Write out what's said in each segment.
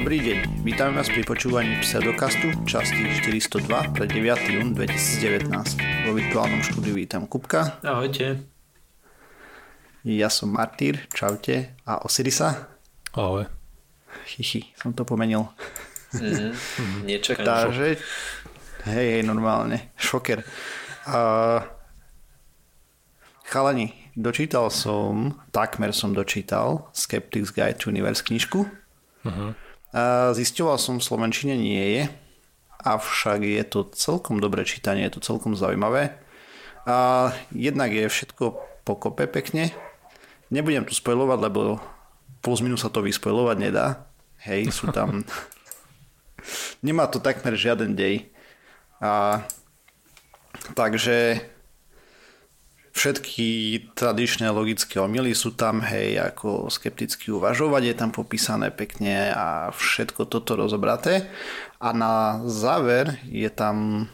Dobrý deň, vítame vás pri počúvaní Pseudokastu, časti 402 pre 9. jún 2019. Vo virtuálnom štúdiu vítam Kupka. Ahojte. Ja som Martýr, čaute. A Osirisa. Ahoj. Chichi, som to pomenil. Mm, nečakám. Takže, hej, hej, normálne. Šoker. Uh, chalani, dočítal som, takmer som dočítal Skeptics Guide to Universe knižku. Uh-huh. A zisťoval som, v Slovenčine nie je, avšak je to celkom dobré čítanie, je to celkom zaujímavé. A jednak je všetko pokope pekne. Nebudem tu spojovať, lebo plus minus sa to vyspojovať nedá. Hej, sú tam... Nemá to takmer žiaden dej. A takže všetky tradičné logické omily sú tam, hej, ako skepticky uvažovať je tam popísané pekne a všetko toto rozobraté. A na záver je tam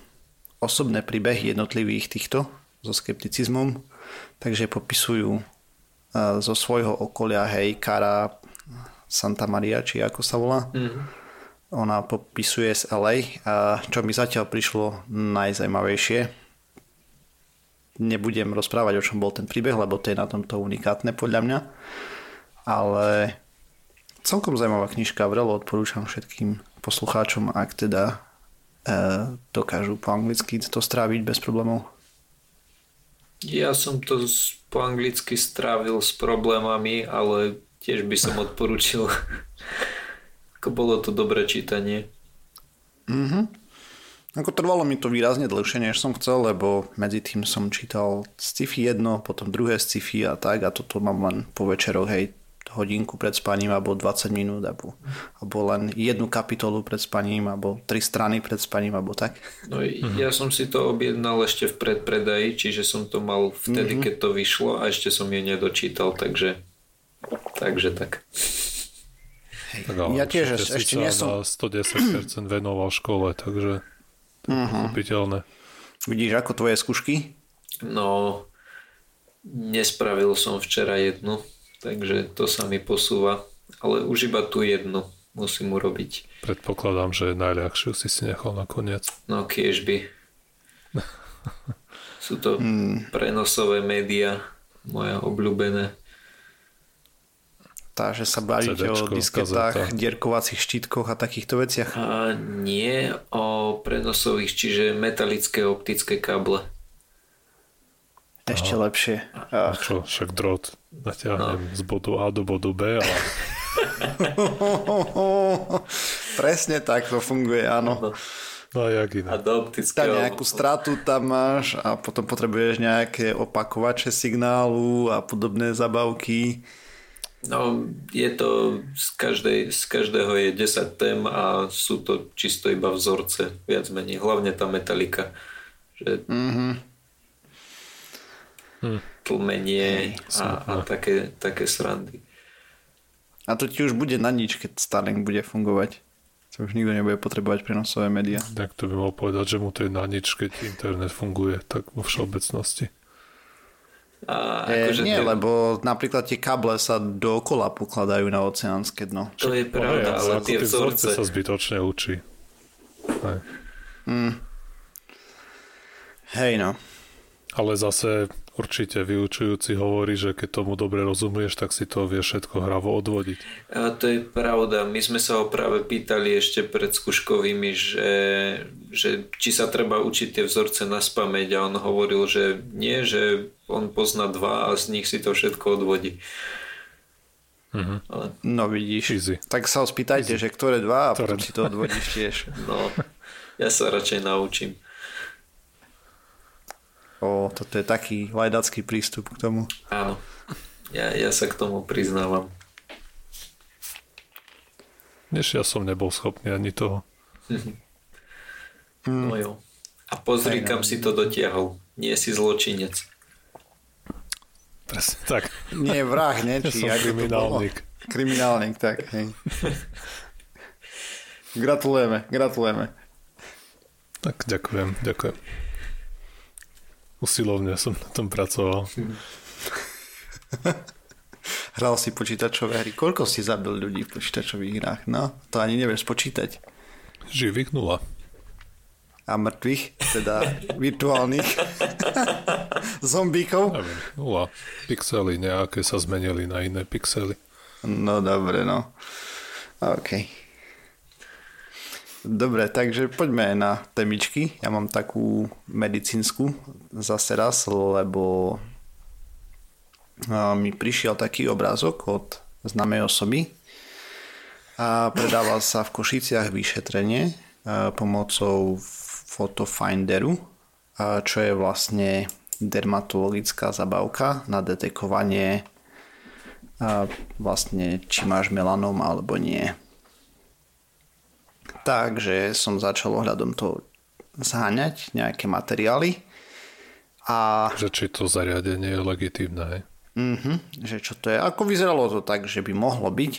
osobné príbehy jednotlivých týchto so skepticizmom, takže popisujú zo svojho okolia, hej, Kara Santa Maria, či ako sa volá. Mm-hmm. Ona popisuje z LA, čo mi zatiaľ prišlo najzajímavejšie, nebudem rozprávať, o čom bol ten príbeh, lebo to je na tomto unikátne podľa mňa. Ale celkom zaujímavá knižka, vrelo odporúčam všetkým poslucháčom, ak teda e, dokážu po anglicky to stráviť bez problémov. Ja som to po anglicky strávil s problémami, ale tiež by som odporúčil. Ako bolo to dobré čítanie. Mhm. Ako trvalo mi to výrazne dlhšie, než som chcel, lebo medzi tým som čítal sci-fi jedno, potom druhé sci-fi a tak a toto mám len po večeroch, hej, hodinku pred spaním alebo 20 minút alebo, alebo len jednu kapitolu pred spaním alebo tri strany pred spaním alebo tak. No mhm. ja som si to objednal ešte v predpredaji, čiže som to mal vtedy, mm-hmm. keď to vyšlo a ešte som je nedočítal, takže takže tak. Tak ja tiež ešte nie som... 110% venoval škole, takže Uh-huh. Pochopiteľné. Vidíš ako tvoje skúšky? No, nespravil som včera jednu, takže to sa mi posúva. Ale už iba tú jednu musím urobiť. Predpokladám, že najľahšiu si si nechal nakoniec. No, kiež by. Sú to hmm. prenosové médiá, moja obľúbené. Takže sa bavíte o disketách, kazeta. dierkovacích štítkoch a takýchto veciach? A nie o prenosových, čiže metalické optické káble. Ešte Aha. lepšie. A čo, však drôt natiahnem no. z bodu A do bodu B, ale... Presne tak to funguje, áno. No. No a jak iné. A do optického... nejakú stratu tam máš a potom potrebuješ nejaké opakovače signálu a podobné zabavky. No, je to z, každej, z každého je 10 tém a sú to čisto iba vzorce, viac menej. Hlavne tá metalika, že mm-hmm. tlmenie a, a také, také srandy. A to ti už bude na nič, keď Starlink bude fungovať. To už nikto nebude potrebovať prenosové médiá. Tak to by mal povedať, že mu to je na nič, keď internet funguje, tak vo všeobecnosti. A e, akože nie, lebo napríklad tie kable sa dookola pokladajú na oceánske dno. To je pravda, ale, ale tie vzorce... sa zbytočne učí. Hej. Mm. Hej no. Ale zase určite vyučujúci hovorí, že keď tomu dobre rozumieš, tak si to vie všetko hravo odvodiť. A to je pravda. My sme sa ho práve pýtali ešte pred skúškovými, že, že či sa treba učiť tie vzorce na spameť a on hovoril, že nie, že on pozná dva a z nich si to všetko odvodí. Mm-hmm. Ale... No vidíš. Easy. Tak sa ho spýtajte, Easy. že ktoré dva a ktoré... potom si to odvodíš tiež. No, ja sa radšej naučím. O, toto je taký lajdacký prístup k tomu. Áno, ja, ja sa k tomu priznávam. Než ja som nebol schopný ani toho. No jo. A pozri, kam si to dotiahol. Nie si zločinec. Presne tak. Nie vrah, nie? Či ja som kriminálnik. Kriminálnik, tak. Hej. gratulujeme, gratulujeme. Tak ďakujem, ďakujem. Usilovne som na tom pracoval. Hral si počítačové hry. Koľko si zabil ľudí v počítačových hrách? No, to ani nevieš počítať. Živých nula. A mŕtvych, teda virtuálnych zombíkov? Neviem, nula. Pixely nejaké sa zmenili na iné pixely. No dobre, no. OK. Dobre, takže poďme na temičky. Ja mám takú medicínsku zase raz, lebo mi prišiel taký obrázok od známej osoby a predával sa v Košiciach vyšetrenie pomocou Photofinderu, čo je vlastne dermatologická zabavka na detekovanie vlastne či máš melanom alebo nie. Takže som začal ohľadom toho zháňať nejaké materiály. A... Že či to zariadenie je legitímne, hej? Uh-huh, že čo to je. Ako vyzeralo to tak, že by mohlo byť.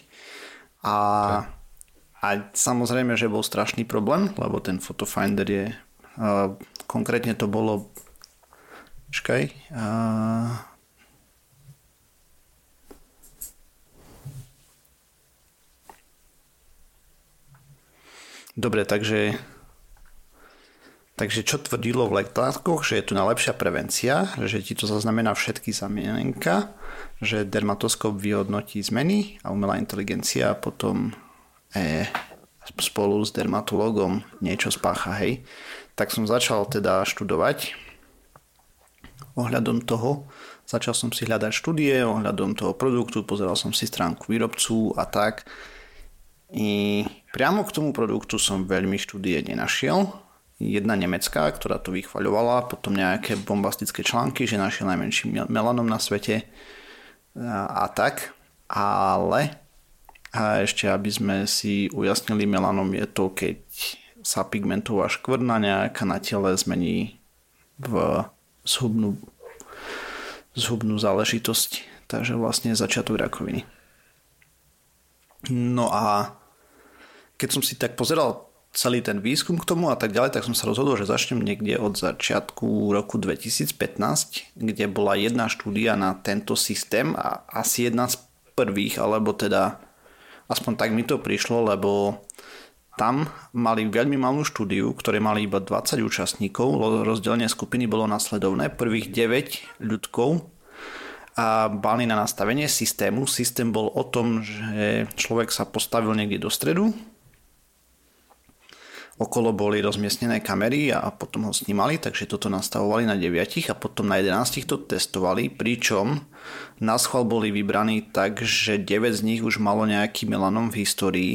A, a samozrejme, že bol strašný problém, lebo ten Photofinder je... Konkrétne to bolo... Čakaj. Uh, Dobre, takže Takže čo tvrdilo v letákoch, že je tu najlepšia prevencia, že ti to zaznamená všetky zamienka, že dermatoskop vyhodnotí zmeny a umelá inteligencia potom e, spolu s dermatologom niečo spácha, hej. Tak som začal teda študovať ohľadom toho, začal som si hľadať štúdie ohľadom toho produktu, pozeral som si stránku výrobcu a tak i priamo k tomu produktu som veľmi štúdie nenašiel. Jedna nemecká, ktorá to vychvaľovala, potom nejaké bombastické články, že našiel najmenší melanom na svete a, a tak. Ale a ešte aby sme si ujasnili, melanom je to, keď sa pigmentová škvrna nejaká na tele zmení v zhubnú, zhubnú záležitosť. Takže vlastne začiatok rakoviny. No a keď som si tak pozeral celý ten výskum k tomu a tak ďalej, tak som sa rozhodol, že začnem niekde od začiatku roku 2015, kde bola jedna štúdia na tento systém a asi jedna z prvých, alebo teda aspoň tak mi to prišlo, lebo tam mali veľmi malú štúdiu, ktoré mali iba 20 účastníkov, rozdelenie skupiny bolo nasledovné. Prvých 9 ľudkov a báli na nastavenie systému. Systém bol o tom, že človek sa postavil niekde do stredu, okolo boli rozmiestnené kamery a potom ho snímali, takže toto nastavovali na 9 a potom na 11 to testovali, pričom na schvál boli vybraní tak, že 9 z nich už malo nejaký melanom v histórii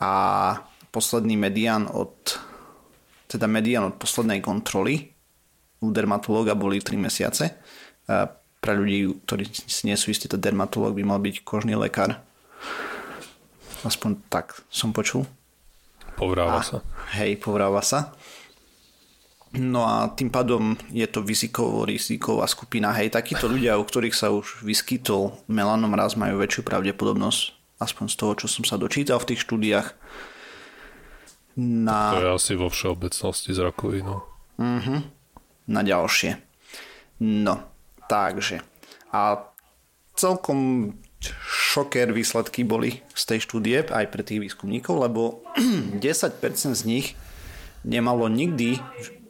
a posledný medián od teda medián od poslednej kontroly u dermatológa boli 3 mesiace pre ľudí, ktorí si nie sú istí, to dermatológ by mal byť kožný lekár. Aspoň tak som počul. Povráva a, sa. Hej, povráva sa. No a tým pádom je to vyzikovo riziková skupina. Hej, takíto ľudia, u ktorých sa už vyskytol melanom raz, majú väčšiu pravdepodobnosť, aspoň z toho, čo som sa dočítal v tých štúdiách. Na... To je asi vo všeobecnosti z rakovinou. Uh-huh. Na ďalšie. No, Takže. A celkom šoker výsledky boli z tej štúdie aj pre tých výskumníkov, lebo 10% z nich nemalo nikdy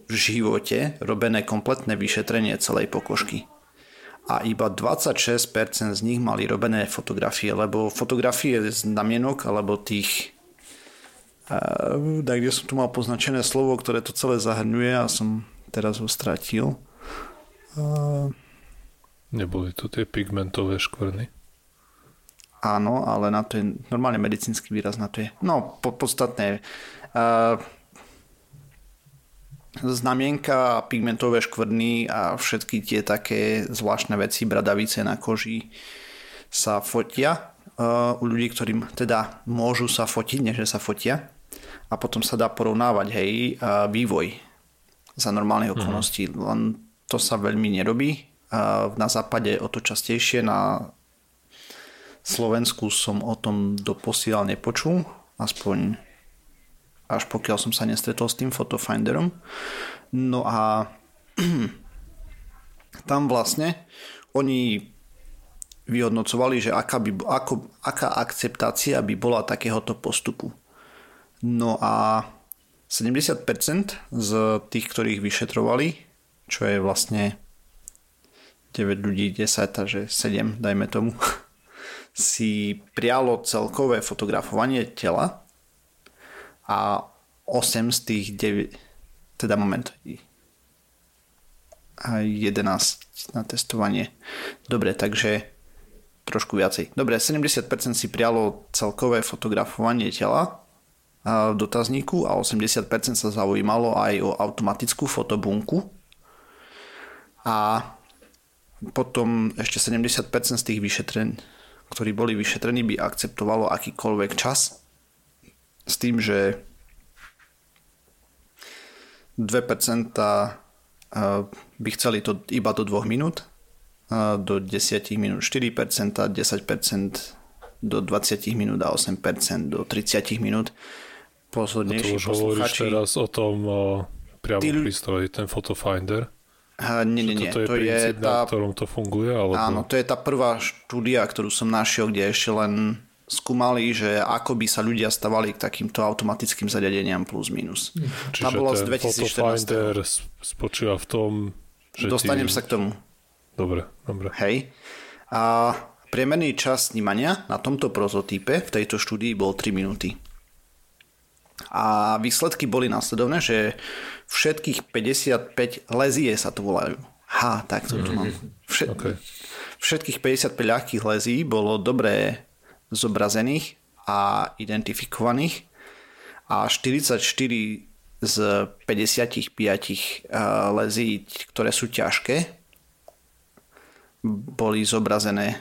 v živote robené kompletné vyšetrenie celej pokožky. A iba 26% z nich mali robené fotografie, lebo fotografie znamienok alebo tých uh, kde som tu mal poznačené slovo, ktoré to celé zahrňuje a som teraz ho stratil. Uh, Neboli to tie pigmentové škvrny? Áno, ale na to je normálne medicínsky výraz na to je. No, po, podstatné. Uh, znamienka, pigmentové škvrny a všetky tie také zvláštne veci, bradavice na koži sa fotia uh, u ľudí, ktorým teda môžu sa fotiť, než sa fotia. A potom sa dá porovnávať, hej, uh, vývoj za normálnych mhm. okolností. Mm. Len to sa veľmi nerobí na západe o to častejšie, na Slovensku som o tom doposiaľ nepočul, aspoň až pokiaľ som sa nestretol s tým fotofinderom. No a tam vlastne oni vyhodnocovali, že aká, by, ako, aká akceptácia by bola takéhoto postupu. No a 70% z tých, ktorých vyšetrovali, čo je vlastne 9 ľudí, 10, takže 7, dajme tomu, si prialo celkové fotografovanie tela a 8 z tých 9, teda moment, a 11 na testovanie. Dobre, takže trošku viacej. Dobre, 70% si prialo celkové fotografovanie tela v dotazníku a 80% sa zaujímalo aj o automatickú fotobunku. A potom ešte 70% z tých vyšetrení, ktorí boli vyšetrení, by akceptovalo akýkoľvek čas s tým, že 2% by chceli to iba do 2 minút do 10 minút 4%, 10% do 20 minút a 8% do 30 minút. Poslednejší to už hovoríš teraz o tom priamo tí... prístroji, ten Photofinder? Uh, nie, nie, nie. To je to princíp, je tá... na ktorom to funguje? Alebo... Áno, to je tá prvá štúdia, ktorú som našiel, kde ešte len skúmali, že ako by sa ľudia stavali k takýmto automatickým zariadeniam plus minus. Čiže tá bola z 2014. Photofinder spočíva v tom, že Dostanem ti... sa k tomu. Dobre, dobre. Hej. A priemerný čas snímania na tomto prototype v tejto štúdii bol 3 minúty. A výsledky boli následovné, že všetkých 55 lezie sa to volajú. Ha, tak to tu mám. Všet, okay. Všetkých 55 ľahkých lezí bolo dobre zobrazených a identifikovaných a 44 z 55 lezí, ktoré sú ťažké, boli zobrazené e,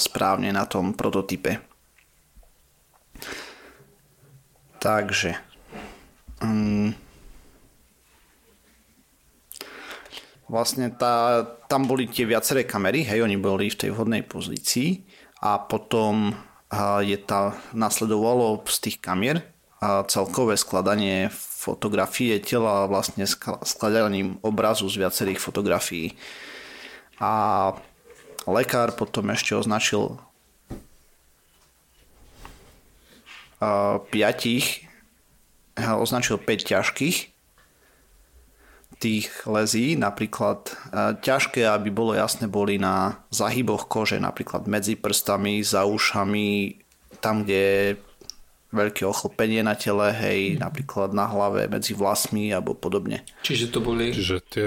správne na tom prototype. Takže um, vlastne tá, tam boli tie viaceré kamery, hej, oni boli v tej vhodnej pozícii a potom je tá, nasledovalo z tých kamier uh, celkové skladanie fotografie tela vlastne skladaním obrazu z viacerých fotografií. A lekár potom ešte označil piatich, označil 5 ťažkých tých lezí, napríklad uh, ťažké, aby bolo jasné, boli na zahyboch kože, napríklad medzi prstami, za ušami, tam, kde je veľké ochlpenie na tele, hej, napríklad na hlave, medzi vlasmi alebo podobne. Čiže to boli... Čiže tie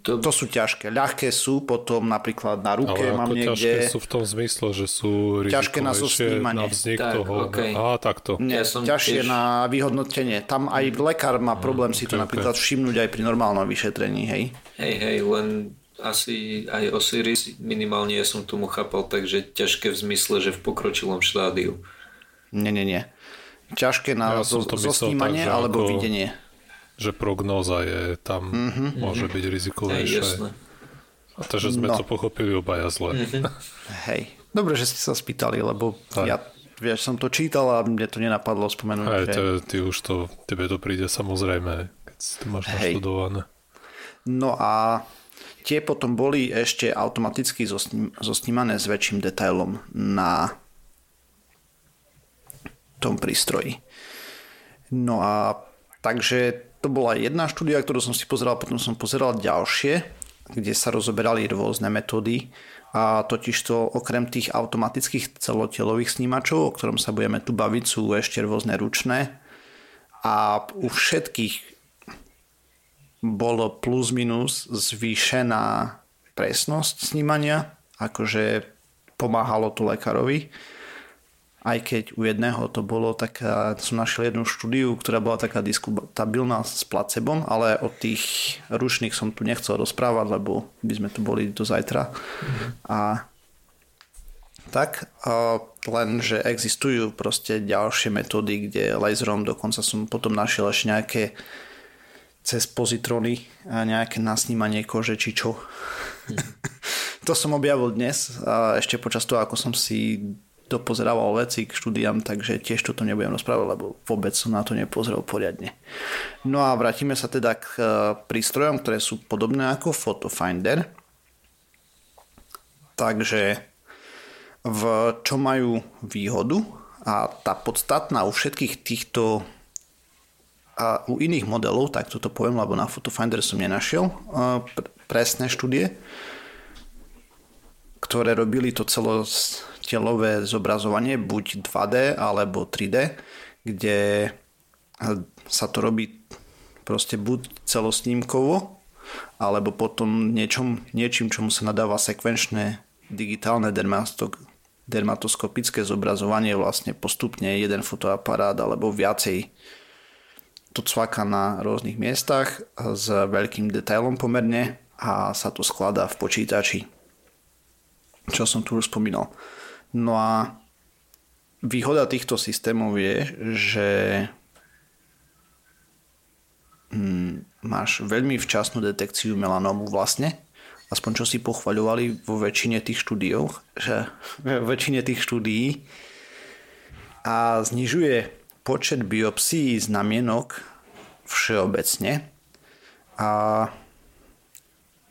to... to sú ťažké. Ľahké sú potom napríklad na ruke Ale mám ako niekde. ťažké sú v tom zmysle, že sú ťažké na zosnímanie. Na vznik tak, toho. Okay. Á, takto. Nie, ja som ťažšie tiež... na vyhodnotenie. Tam aj lekár má problém mm, si to okay. napríklad všimnúť aj pri normálnom vyšetrení, hej? Hej, hej, len asi aj Osiris minimálne ja som tomu chápal, takže ťažké v zmysle, že v pokročilom štádiu. Nie, nie, nie. Ťažké na ja zo, zosnímanie tak, alebo ako... videnie že prognóza je tam, mm-hmm. môže byť rizikovejšie. Hey, A takže sme no. to pochopili obaja zle. Mm-hmm. Hej, dobre, že ste sa spýtali, lebo Aj. ja vieš, som to čítal a mne to nenapadlo spomenúť. Aj, že... ty, ty už to, tebe to príde samozrejme, keď si to máš Hej. naštudované. No a tie potom boli ešte automaticky zosnímané s väčším detailom na tom prístroji. No a takže to bola jedna štúdia, ktorú som si pozeral, potom som pozeral ďalšie, kde sa rozoberali rôzne metódy a totižto okrem tých automatických celotelových snímačov, o ktorom sa budeme tu baviť, sú ešte rôzne ručné. A u všetkých bolo plus minus zvýšená presnosť snímania, akože pomáhalo to lekárovi aj keď u jedného to bolo taká, som našiel jednu štúdiu, ktorá bola taká diskutabilná s placebom, ale o tých ručných som tu nechcel rozprávať, lebo by sme tu boli do zajtra. Mm-hmm. A tak, a len, že existujú proste ďalšie metódy, kde laserom dokonca som potom našiel ešte nejaké cez pozitrony a nejaké nasnímanie kože či čo. Mm. to som objavil dnes a ešte počas toho, ako som si dopozerával veci k štúdiam, takže tiež toto nebudem rozprávať, lebo vôbec som na to nepozrel poriadne. No a vrátime sa teda k e, prístrojom, ktoré sú podobné ako Photo Finder. Takže v čo majú výhodu a tá podstatná u všetkých týchto a u iných modelov, tak toto poviem, lebo na Photofinder som nenašiel presné štúdie, ktoré robili to celostelové zobrazovanie, buď 2D alebo 3D, kde sa to robí proste buď celosnímkovo, alebo potom niečom, niečím, čomu sa nadáva sekvenčné digitálne dermatoskopické zobrazovanie vlastne postupne jeden fotoaparát alebo viacej to cvaka na rôznych miestach s veľkým detailom pomerne a sa to skladá v počítači. Čo som tu už spomínal. No a výhoda týchto systémov je, že hm, máš veľmi včasnú detekciu melanómu vlastne, aspoň čo si pochvaľovali vo väčšine tých štúdiách, že vo väčšine tých štúdií. A znižuje počet biopsií znamienok všeobecne. A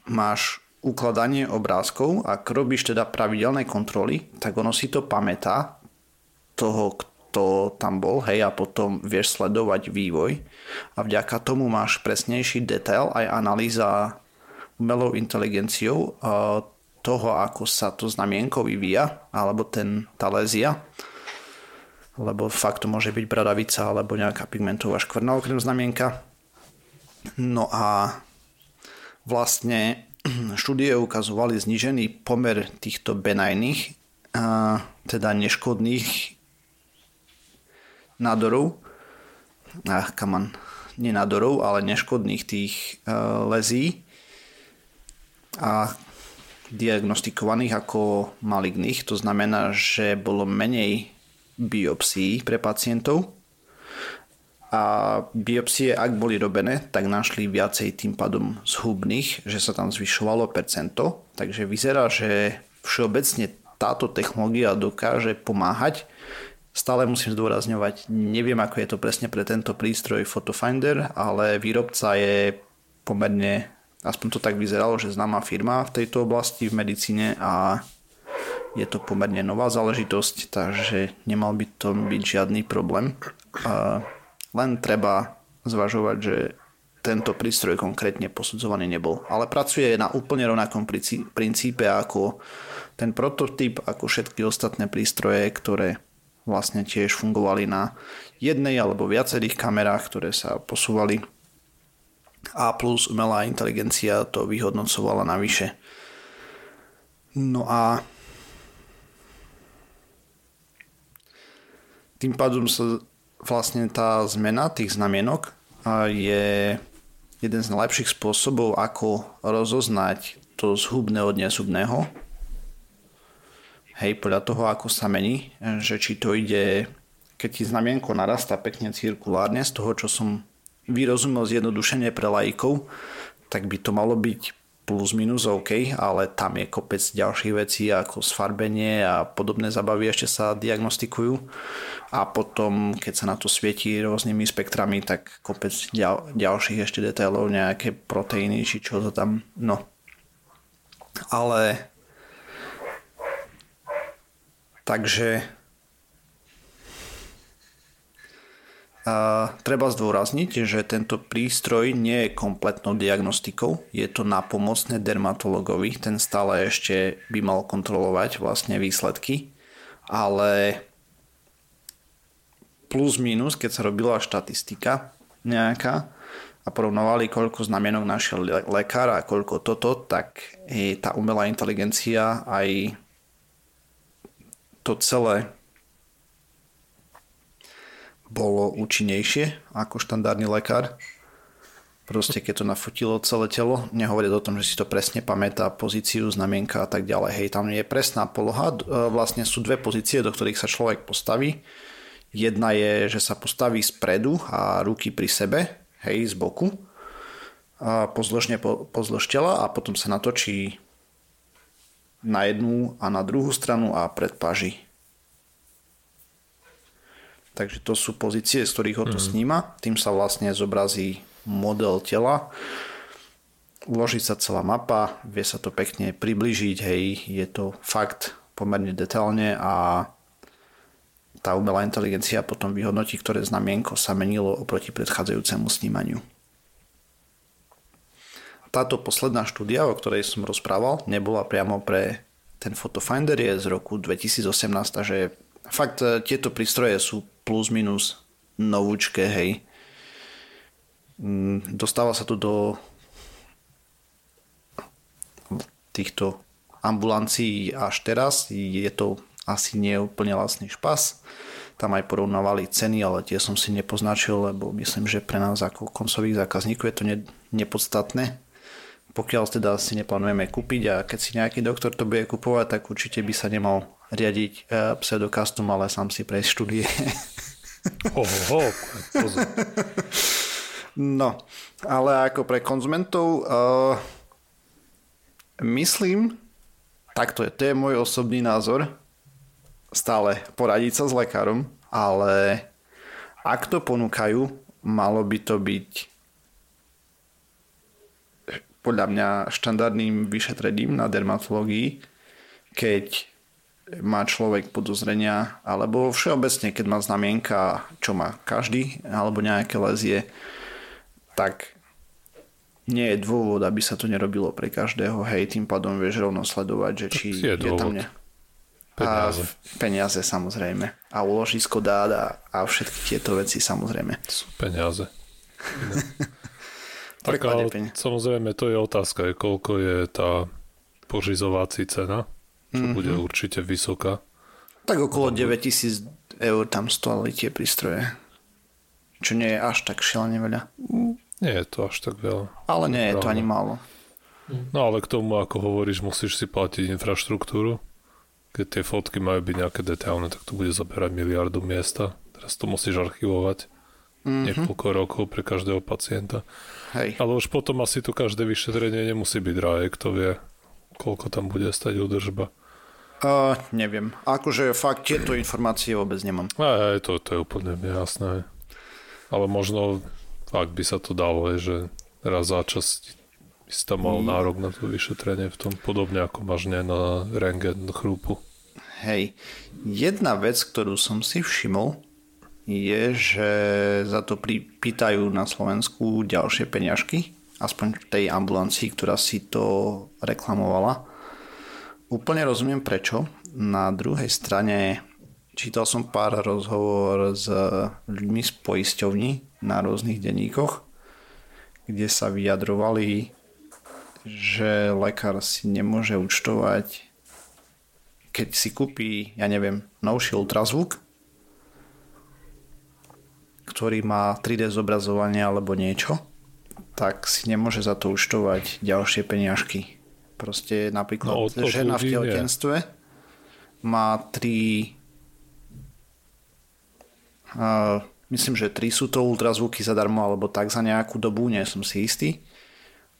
máš ukladanie obrázkov, ak robíš teda pravidelné kontroly, tak ono si to pamätá toho, kto tam bol, hej, a potom vieš sledovať vývoj a vďaka tomu máš presnejší detail aj analýza umelou inteligenciou toho, ako sa to znamienko vyvíja, alebo ten, tá lézia lebo fakt to môže byť bradavica alebo nejaká pigmentová škvrna okrem znamienka. No a vlastne štúdie ukazovali znížený pomer týchto benajných, teda neškodných nádorov, ach, kaman, nie nádorov, ale neškodných tých uh, lezí a diagnostikovaných ako maligných. To znamená, že bolo menej biopsií pre pacientov a biopsie, ak boli robené, tak našli viacej tým pádom zhubných, že sa tam zvyšovalo percento, takže vyzerá, že všeobecne táto technológia dokáže pomáhať. Stále musím zdôrazňovať, neviem ako je to presne pre tento prístroj Photofinder, ale výrobca je pomerne, aspoň to tak vyzeralo, že známa firma v tejto oblasti v medicíne a je to pomerne nová záležitosť, takže nemal by to byť žiadny problém. A len treba zvažovať, že tento prístroj konkrétne posudzovaný nebol. Ale pracuje na úplne rovnakom princípe ako ten prototyp, ako všetky ostatné prístroje, ktoré vlastne tiež fungovali na jednej alebo viacerých kamerách, ktoré sa posúvali a plus umelá inteligencia to vyhodnocovala navyše. No a Tým pádom sa vlastne tá zmena tých znamienok je jeden z najlepších spôsobov, ako rozoznať to zhubné od nezhubného. Hej, podľa toho, ako sa mení, že či to ide, keď ti znamienko narastá pekne cirkulárne, z toho, čo som vyrozumel zjednodušenie pre laikov, tak by to malo byť plus minus OK, ale tam je kopec ďalších vecí ako sfarbenie a podobné zabavy ešte sa diagnostikujú a potom keď sa na to svieti rôznymi spektrami, tak kopec ďal, ďalších ešte detailov, nejaké proteíny či čo to tam, no. Ale takže A treba zdôrazniť, že tento prístroj nie je kompletnou diagnostikou, je to napomocné dermatologovi, ten stále ešte by mal kontrolovať vlastne výsledky, ale plus minus, keď sa robila štatistika nejaká a porovnovali, koľko znamienok našiel lekár a koľko toto, tak tá umelá inteligencia aj to celé bolo účinnejšie ako štandardný lekár. Proste keď to nafotilo celé telo, nehovorí o tom, že si to presne pamätá, pozíciu, znamienka a tak ďalej. Hej, tam je presná poloha. E, vlastne sú dve pozície, do ktorých sa človek postaví. Jedna je, že sa postaví spredu a ruky pri sebe, hej, z boku. A pozdĺžne po, pozdĺž tela a potom sa natočí na jednu a na druhú stranu a pred paži Takže to sú pozície, z ktorých ho to mm. sníma. Tým sa vlastne zobrazí model tela. Uloží sa celá mapa, vie sa to pekne približiť, hej, je to fakt pomerne detailne a tá umelá inteligencia potom vyhodnotí, ktoré znamienko sa menilo oproti predchádzajúcemu snímaniu. Táto posledná štúdia, o ktorej som rozprával, nebola priamo pre ten Photofinder, je z roku 2018, takže fakt e, tieto prístroje sú plus minus novúčke, hej. Mm, dostáva sa tu do týchto ambulancií až teraz. Je to asi nie úplne lacný špas. Tam aj porovnávali ceny, ale tie som si nepoznačil, lebo myslím, že pre nás ako koncových zákazníkov je to ne, nepodstatné pokiaľ teda si neplánujeme kúpiť a keď si nejaký doktor to bude kupovať, tak určite by sa nemal riadiť uh, pseudokastom, ale sám si prejsť štúdie. ho, ho, ho, No, ale ako pre konzumentov uh, myslím, takto je, to je môj osobný názor, stále poradiť sa s lekárom, ale ak to ponúkajú, malo by to byť podľa mňa štandardným vyšetrením na dermatológii, keď má človek podozrenia, alebo všeobecne, keď má znamienka, čo má každý, alebo nejaké lezie, tak nie je dôvod, aby sa to nerobilo pre každého. Hej, tým pádom vieš rovno sledovať, že či je, je tam ne... Peniaze. A peniaze samozrejme. A uložisko dát a, a všetky tieto veci samozrejme. Sú peniaze. Tak ale samozrejme to je otázka, je, koľko je tá požizovací cena, čo mm-hmm. bude určite vysoká. Tak okolo 9000 eur tam stali tie prístroje. Čo nie je až tak šialene veľa. Nie je to až tak veľa. Ale nie je to ani málo. No ale k tomu, ako hovoríš, musíš si platiť infraštruktúru. Keď tie fotky majú byť nejaké detailné, tak to bude zaberať miliardu miesta. Teraz to musíš archivovať mm-hmm. niekoľko rokov pre každého pacienta. Hej. Ale už potom asi to každé vyšetrenie nemusí byť drahé, kto vie, koľko tam bude stať údržba. Uh, neviem. Akože fakt tieto informácie vôbec nemám. Aj, aj to, to je úplne jasné. Ale možno, ak by sa to dalo, že raz za čas by si tam mal mm. nárok na to vyšetrenie v tom podobne ako máš nie na rengen chrúpu. Hej, jedna vec, ktorú som si všimol, je, že za to pýtajú na Slovensku ďalšie peňažky, aspoň v tej ambulancii, ktorá si to reklamovala. Úplne rozumiem prečo. Na druhej strane čítal som pár rozhovor s ľuďmi z poisťovní na rôznych denníkoch, kde sa vyjadrovali, že lekár si nemôže účtovať, keď si kúpi, ja neviem, novší ultrazvuk, ktorý má 3D zobrazovanie alebo niečo, tak si nemôže za to účtovať ďalšie peniažky. Proste napríklad no, žena v tehotenstve má 3 uh, myslím, že 3 sú to ultrazvuky zadarmo alebo tak za nejakú dobu, nie som si istý.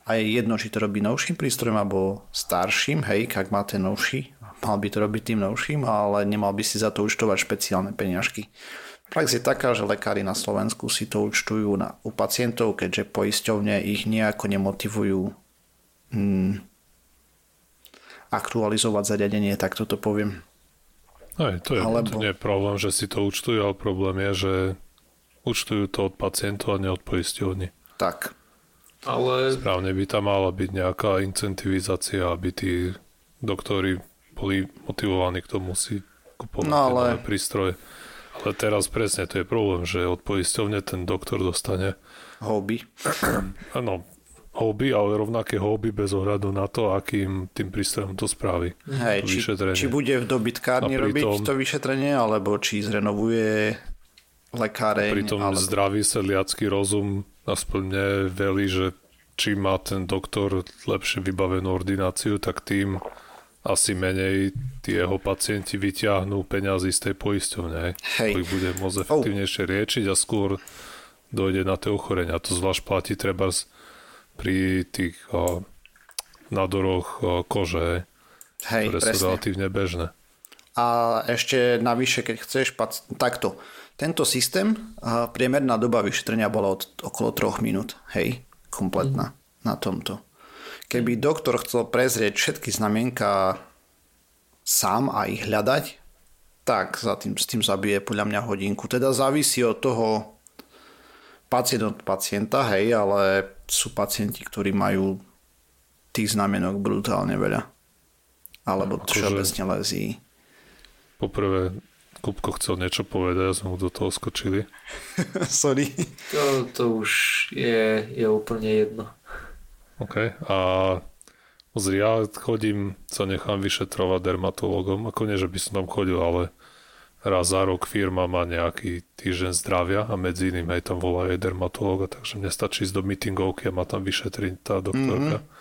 A je jedno, či to robí novším prístrojom alebo starším, hej, ak má ten novší, mal by to robiť tým novším, ale nemal by si za to účtovať špeciálne peniažky. Prax je taká, že lekári na Slovensku si to účtujú na, u pacientov, keďže poisťovne ich nejako nemotivujú hmm, aktualizovať zariadenie, tak toto poviem. Aj, to, je, Alebo... to nie je problém, že si to účtujú, ale problém je, že účtujú to od pacientov a nie od poisťovny. Tak. Ale... Správne by tam mala byť nejaká incentivizácia, aby tí doktori boli motivovaní k tomu si kupovať no, ale... prístroje. Ale teraz presne to je problém, že od poisťovne ten doktor dostane hobby. Áno, hobby, ale rovnaké hobby bez ohľadu na to, akým tým prístrojom to spraví. Hej, to či, či bude v dobytkárni pritom, robiť to vyšetrenie, alebo či zrenovuje lekáreň. Pritom alebo... zdravý sedliacký rozum aspoň mne velí, že či má ten doktor lepšie vybavenú ordináciu, tak tým asi menej tí jeho pacienti vyťahnú peniazy z tej poisťovne, Hej. ich bude môcť efektívnejšie riečiť a skôr dojde na tie ochorenia. To zvlášť platí treba pri tých o, nádoroch o, kože, Hej, ktoré presne. sú relatívne bežné. A ešte navyše, keď chceš pac- takto. Tento systém, a priemerná doba vyšetrenia bola od okolo 3 minút, hej, kompletná mm. na tomto. Keby doktor chcel prezrieť všetky znamienka sám a ich hľadať, tak za tým, s tým zabije podľa mňa hodinku. Teda závisí od toho pacient od pacienta, hej, ale sú pacienti, ktorí majú tých znamienok brutálne veľa. Alebo no, všeobecne lezí. Poprvé, Kupko chcel niečo povedať a sme mu do toho skočili. Sorry. To, to už je, je úplne jedno. OK. A Pozri, ja chodím, sa nechám vyšetrovať dermatologom, ako nie, že by som tam chodil, ale raz za rok firma má nejaký týždeň zdravia a medzi iným aj tam volá aj dermatológa, takže mne stačí ísť do meetingovky a má tam vyšetriť tá doktorka. Mm-hmm.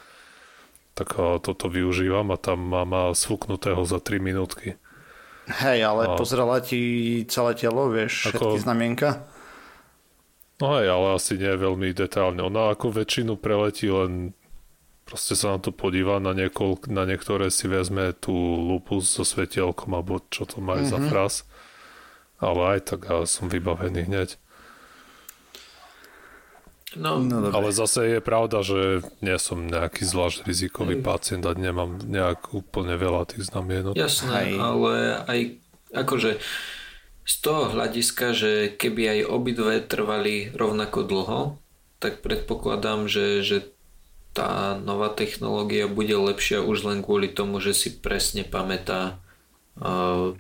Tak toto využívam a tam má, má sfúknutého za 3 minútky. Hej, ale a... pozrela ti celé telo, vieš, ako... všetky znamienka? No hej, ale asi nie veľmi detálne. Ona ako väčšinu preletí len proste sa na to podíva, na, niekoľ, na niektoré si vezme tú lupu so svetielkom alebo čo to má mm-hmm. za mhm. Ale aj tak ja som vybavený hneď. No, no ale zase je pravda, že nie som nejaký zvlášť rizikový Hej. pacient a nemám nejak úplne veľa tých znamienok. Jasné, Hej. ale aj akože z toho hľadiska, že keby aj obidve trvali rovnako dlho, tak predpokladám, že, že tá nová technológia bude lepšia už len kvôli tomu, že si presne pamätá uh,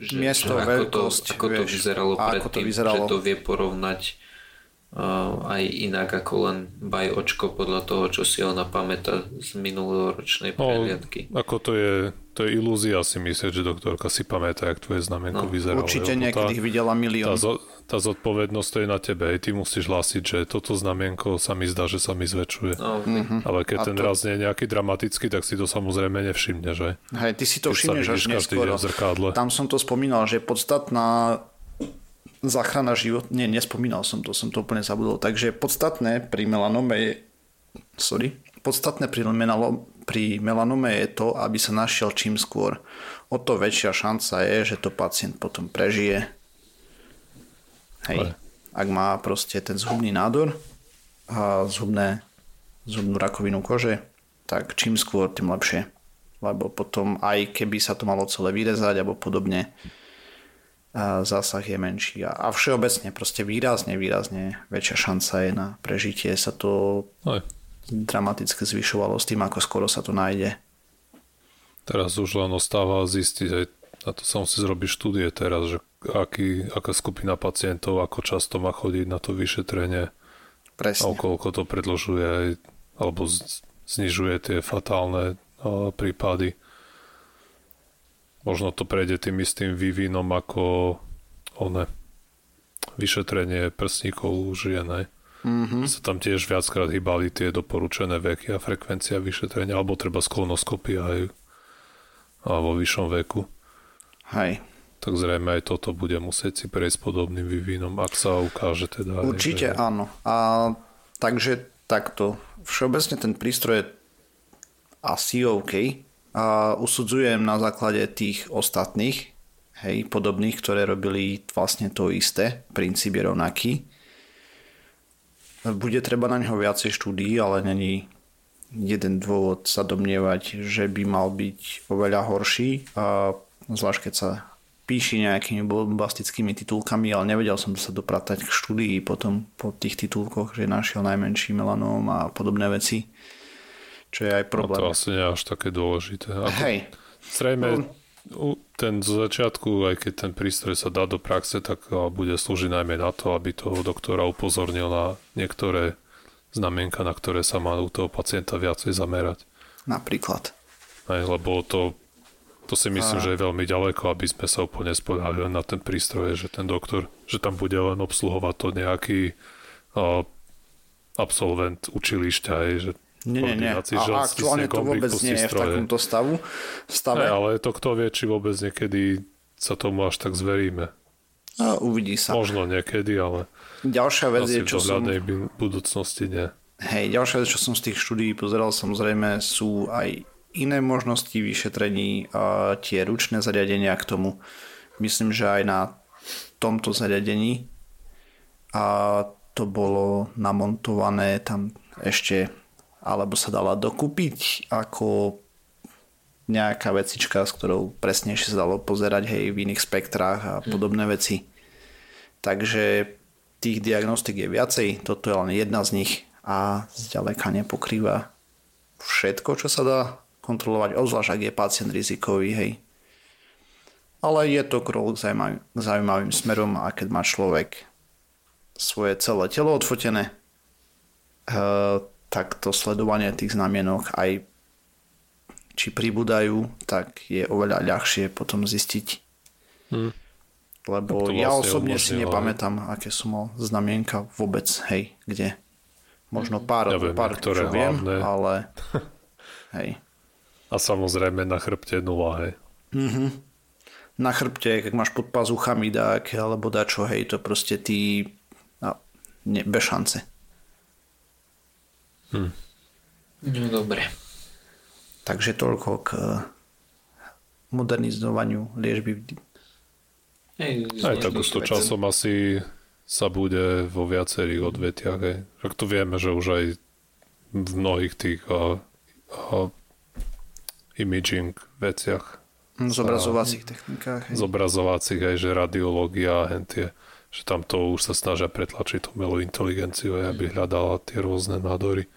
že, Miesto, že ako, to, ako vieš, to vyzeralo predtým, to vyzeralo. že to vie porovnať uh, aj inak ako len baj očko podľa toho, čo si ona pamätá z minuloročnej prehliadky. No, ako to je to je ilúzia si myslieť, že doktorka si pamätá, jak tvoje znamenko no, vyzeralo. Určite niekedy ich videla milión. Tá, tá zodpovednosť to je na tebe. Ty musíš hlásiť, že toto znamienko sa mi zdá, že sa mi zväčšuje. No, mm-hmm. Ale keď A ten to... raz nie je nejaký dramatický, tak si to samozrejme nevšimne, že? Hej, ty si to všimneš až neskôr. Tam som to spomínal, že podstatná záchrana život... Nie, nespomínal som to, som to úplne zabudol. Takže podstatné pri melanome je... Sorry. Podstatné pri melanome pri melanome je to, aby sa našiel čím skôr. O to väčšia šanca je, že to pacient potom prežije. Hej. Ak má proste ten zhubný nádor a zhubné, zhubnú rakovinu kože, tak čím skôr, tým lepšie. Lebo potom aj keby sa to malo celé vyrezať alebo podobne, zásah je menší. A všeobecne proste výrazne, výrazne väčšia šanca je na prežitie sa to aj dramaticky zvyšovalo s tým, ako skoro sa to nájde. Teraz už len ostáva zistiť, aj na to sa musí zrobiť štúdie teraz, že aký, aká skupina pacientov, ako často má chodiť na to vyšetrenie Presne. a koľko to predlžuje alebo znižuje tie fatálne a, prípady. Možno to prejde tým istým vývinom ako one vyšetrenie prsníkov u žien. Mm-hmm. Sa tam tiež viackrát hýbali tie doporučené veky a frekvencia vyšetrenia, alebo treba sklonoskopy aj a vo vyššom veku. Hej. Tak zrejme aj toto bude musieť si prejsť podobným vývinom, ak sa ukáže teda. Určite že... áno. A takže takto. Všeobecne ten prístroj je asi OK. A usudzujem na základe tých ostatných, hej, podobných, ktoré robili vlastne to isté. Princíp je rovnaký bude treba na neho viacej štúdií, ale není jeden dôvod sa domnievať, že by mal byť oveľa horší, a zvlášť keď sa píši nejakými bombastickými titulkami, ale nevedel som sa dopratať k štúdii potom po tých titulkoch, že našiel najmenší melanóm a podobné veci, čo je aj problém. No to asi nie až také dôležité. Ako, Hej. Zrejme no ten z začiatku, aj keď ten prístroj sa dá do praxe, tak bude slúžiť najmä na to, aby toho doktora upozornil na niektoré znamienka, na ktoré sa má u toho pacienta viacej zamerať. Napríklad. Aj, lebo to, to si myslím, a... že je veľmi ďaleko, aby sme sa úplne spodali na ten prístroj, že ten doktor, že tam bude len obsluhovať to nejaký uh, absolvent učilišťa, aj, že nie, nie, nie. A aktuálne to vôbec nie je v takomto stavu. Stave. Ne, ale to kto vie, či vôbec niekedy sa tomu až tak zveríme. A uvidí sa. Možno niekedy, ale ďalšia vec je, čo som... v budúcnosti nie. Hej, ďalšia vec, čo som z tých štúdií pozeral, samozrejme sú aj iné možnosti vyšetrení a tie ručné zariadenia k tomu. Myslím, že aj na tomto zariadení a to bolo namontované tam ešte alebo sa dala dokúpiť ako nejaká vecička, s ktorou presnejšie sa dalo pozerať hej, v iných spektrách a podobné veci. Takže tých diagnostik je viacej, toto je len jedna z nich a zďaleka nepokrýva všetko, čo sa dá kontrolovať, obzvlášť ak je pacient rizikový, hej. Ale je to krok k zaujímavým smerom a keď má človek svoje celé telo odfotené, eh, tak to sledovanie tých znamienok aj či pribúdajú, tak je oveľa ľahšie potom zistiť. Hmm. Lebo ja vlastne osobne si nepamätám, aké som mal znamienka vôbec, hej, kde. Možno pár, ja viem, pár ktoré čo viem, ale hej. A samozrejme na chrbte nula, hej. Mm-hmm. Na chrbte, keď máš pod pazuchami dák, alebo dačo, hej, to proste ty no, ne, bez šance. Hm. No dobre. Takže toľko k modernizovaniu liežby. Hej, Aj tak už to časom asi sa bude vo viacerých odvetiach. Však tu vieme, že už aj v mnohých tých a, a imaging veciach. Zobrazovacích technikách. Hej. Zobrazovacích aj, že radiológia, tie, že tam to už sa snažia pretlačiť tú umelú inteligenciu, aj, aby hľadala tie rôzne nádory.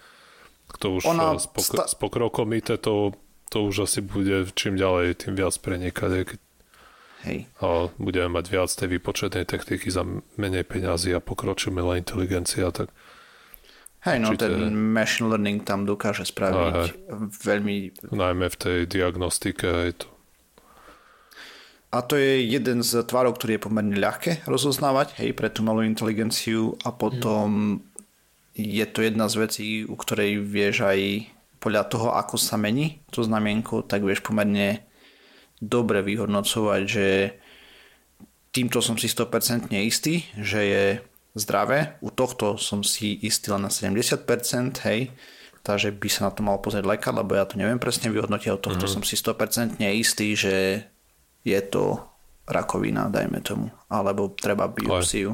To už Ona s, pok- sta- s pokrokom IT to, to už asi bude čím ďalej, tým viac prenikať. Hej. A budeme mať viac tej výpočetnej techniky za menej peňazí a pokročí umelá inteligencia, tak Hej, no Určite. ten machine learning tam dokáže spraviť aj, veľmi... Najmä v tej diagnostike aj to. A to je jeden z tvarov, ktorý je pomerne ľahké rozoznávať, hej, pre tú malú inteligenciu a potom je to jedna z vecí, u ktorej vieš aj podľa toho, ako sa mení to znamienko, tak vieš pomerne dobre vyhodnocovať, že týmto som si 100% istý, že je zdravé. U tohto som si istý len na 70%, hej, takže by sa na to mal pozrieť lekár, lebo ja to neviem presne vyhodnotiť, u tohto mm. som si 100% istý, že je to rakovina, dajme tomu, alebo treba biopsiu.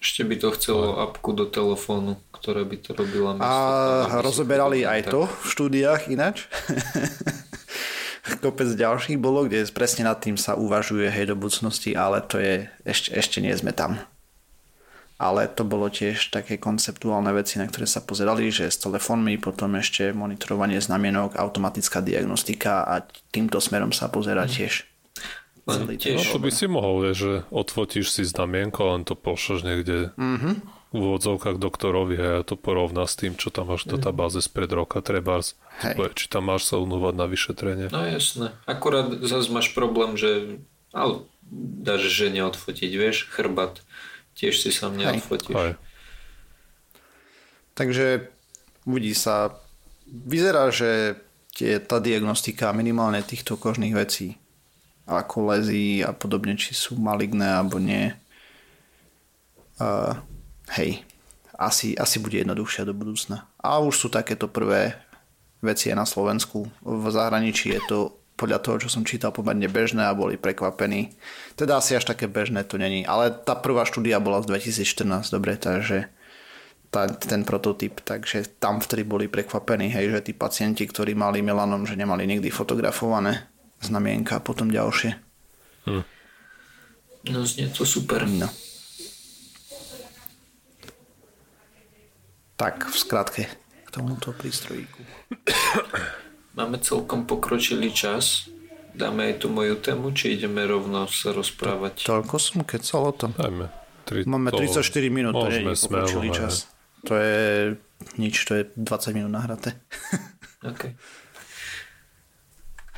Ešte by to chcelo apku do telefónu, ktorá by to robila. A rozoberali aj to v štúdiách ináč. Kopec ďalších bolo, kde presne nad tým sa uvažuje hej do budúcnosti, ale to je, ešte, ešte nie sme tam ale to bolo tiež také konceptuálne veci, na ktoré sa pozerali, že s telefónmi, potom ešte monitorovanie znamienok, automatická diagnostika a týmto smerom sa pozera mhm. tiež. Len tiež. No, to by si mohol, že odfotíš si znamienko, len to pošleš niekde mm-hmm. v úvodzovkách doktorovi a ja to porovná s tým, čo tam máš v mhm. databáze spred roka, trebárs. Či tam máš sa unúvať na vyšetrenie. No jasné. Akurát zase máš problém, že ale dáš žene odfotiť, vieš, chrbat Tiež si sa mňa odfotíš. Aj. Takže uvidí sa. Vyzerá, že tie, tá diagnostika minimálne týchto kožných vecí ako lezí a podobne, či sú maligné alebo nie. Uh, hej, asi, asi bude jednoduchšia do budúcna. A už sú takéto prvé veci aj na Slovensku. V zahraničí je to podľa toho, čo som čítal, pomerne bežné a boli prekvapení. Teda asi až také bežné to není. Ale tá prvá štúdia bola z 2014, dobre, takže tá, ten prototyp, takže tam vtedy boli prekvapení, hej, že tí pacienti, ktorí mali melanom, že nemali nikdy fotografované znamienka a potom ďalšie. Hm. No znie to super. No. Tak v skratke k tomuto prístrojíku. Máme celkom pokročilý čas. Dáme aj tú moju tému, či ideme rovno sa rozprávať? Toľko som kecal o tom. Dajme. Tri, Máme 34 minút, to je pokročilý čas. To je nič, to je 20 minút nahraté. OK.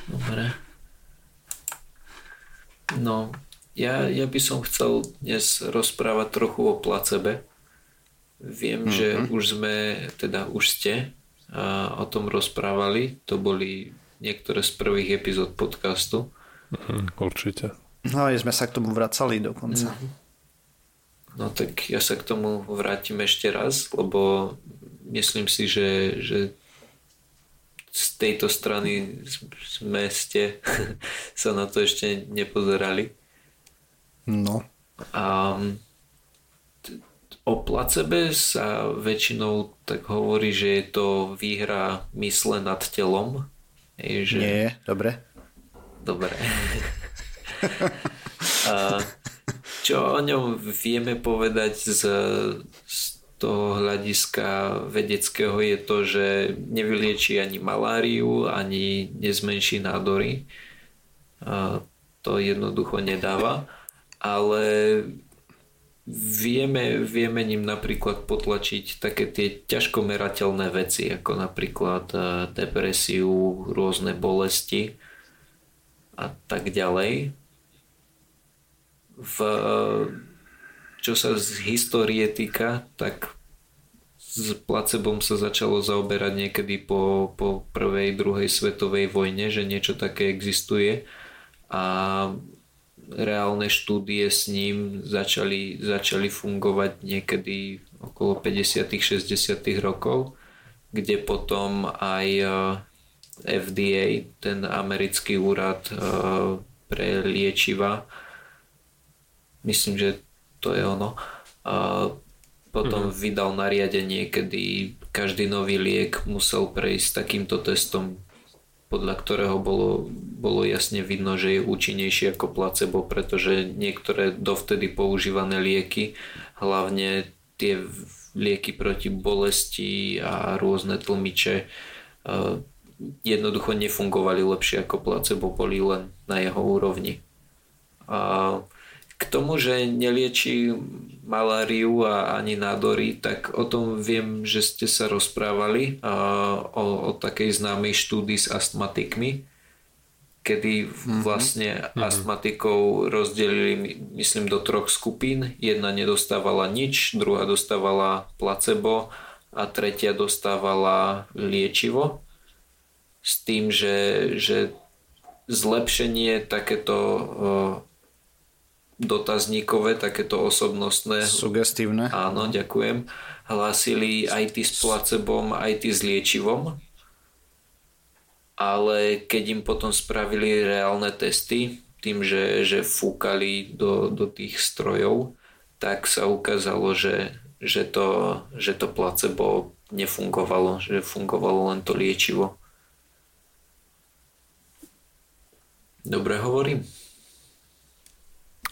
Dobre. No, ja, ja by som chcel dnes rozprávať trochu o placebe. Viem, mm-hmm. že už sme, teda už ste o tom rozprávali. To boli niektoré z prvých epizód podcastu. Mm, určite. No aj sme sa k tomu vracali dokonca. Mm. No tak ja sa k tomu vrátim ešte raz, lebo myslím si, že, že z tejto strany sme ste sa na to ešte nepozerali. No. A O placebe sa väčšinou tak hovorí, že je to výhra mysle nad telom Hej, že... Nie, dobre. Dobre. A čo o ňom vieme povedať z, z toho hľadiska vedeckého je to, že nevylieči ani maláriu, ani nezmenší nádory. To jednoducho nedáva. Ale vieme, vieme ním napríklad potlačiť také tie ťažko veci, ako napríklad e, depresiu, rôzne bolesti a tak ďalej. V čo sa z histórie týka, tak s placebom sa začalo zaoberať niekedy po, po prvej, druhej svetovej vojne, že niečo také existuje. A reálne štúdie s ním začali, začali fungovať niekedy okolo 50 60 rokov, kde potom aj eh, FDA, ten americký úrad eh, pre liečiva, myslím, že to je ono. A potom mm-hmm. vydal nariadenie, kedy každý nový liek musel prejsť takýmto testom, podľa ktorého bolo, bolo jasne vidno, že je účinnejší ako placebo, pretože niektoré dovtedy používané lieky, hlavne tie lieky proti bolesti a rôzne tlmiče, jednoducho nefungovali lepšie ako placebo, boli len na jeho úrovni. A k tomu, že nelieči maláriu a ani nádory, tak o tom viem, že ste sa rozprávali o, o takej známej štúdii s astmatikmi, kedy mhm. vlastne mm-hmm. astmatikov rozdelili, myslím, do troch skupín. Jedna nedostávala nič, druhá dostávala placebo a tretia dostávala liečivo. S tým, že, že zlepšenie takéto dotazníkové, takéto osobnostné. Sugestívne. Áno, ďakujem. Hlásili aj tí s placebom, aj tí s liečivom. Ale keď im potom spravili reálne testy, tým, že, že fúkali do, do tých strojov, tak sa ukázalo, že, že, to, že to placebo nefungovalo, že fungovalo len to liečivo. Dobre hovorím?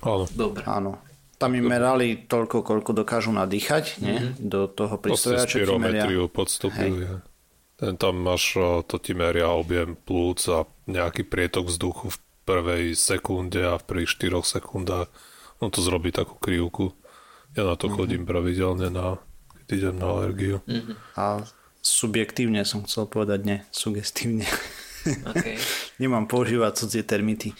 Áno. Dobre. Áno. Tam im merali toľko, koľko dokážu nadýchať, nie? Mm-hmm. Do toho prístroja, čo ti meria. podstupuje. Ten tam máš, to ti meria objem plúc a nejaký prietok vzduchu v prvej sekunde a v prvých 4 sekundách. No to zrobí takú krivku. Ja na to mm-hmm. chodím pravidelne, na, keď idem na alergiu. Mm-hmm. A subjektívne som chcel povedať, nie, sugestívne. Okay. Nemám používať cudzie termity.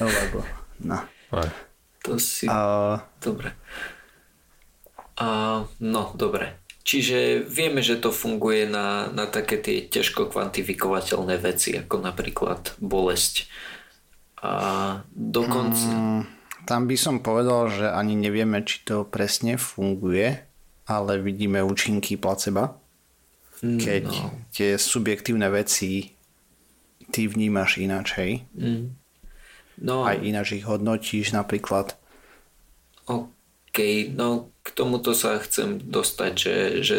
Lebo, no. Aj. To si... A... Dobre. A, no, dobre. Čiže vieme, že to funguje na, na také tie ťažko kvantifikovateľné veci, ako napríklad bolesť. A dokonca... Mm, tam by som povedal, že ani nevieme, či to presne funguje, ale vidíme účinky placeba. Mm, keď no. tie subjektívne veci ty vnímaš inačej. Mm. No, aj ináč ich hodnotíš napríklad. OK, no k tomuto sa chcem dostať, že, že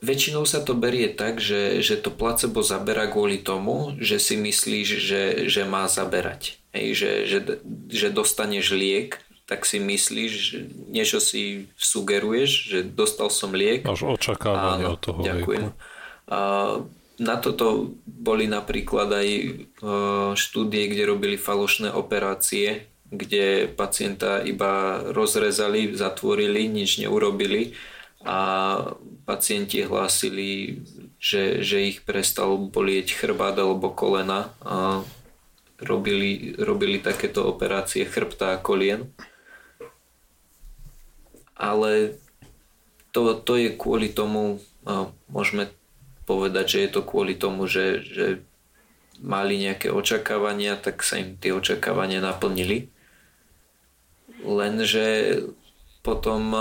väčšinou sa to berie tak, že, že to placebo zabera kvôli tomu, že si myslíš, že, že má zaberať. Hej, že, že, že dostaneš liek, tak si myslíš, že niečo si sugeruješ, že dostal som liek. Máš očakávanie Áno, od toho ďakujem. A na toto boli napríklad aj e, štúdie, kde robili falošné operácie, kde pacienta iba rozrezali, zatvorili, nič neurobili a pacienti hlásili, že, že ich prestal bolieť chrbát alebo kolena a robili, robili takéto operácie chrbta a kolien. Ale to, to je kvôli tomu, môžeme povedať, že je to kvôli tomu, že, že mali nejaké očakávania, tak sa im tie očakávania naplnili. Lenže potom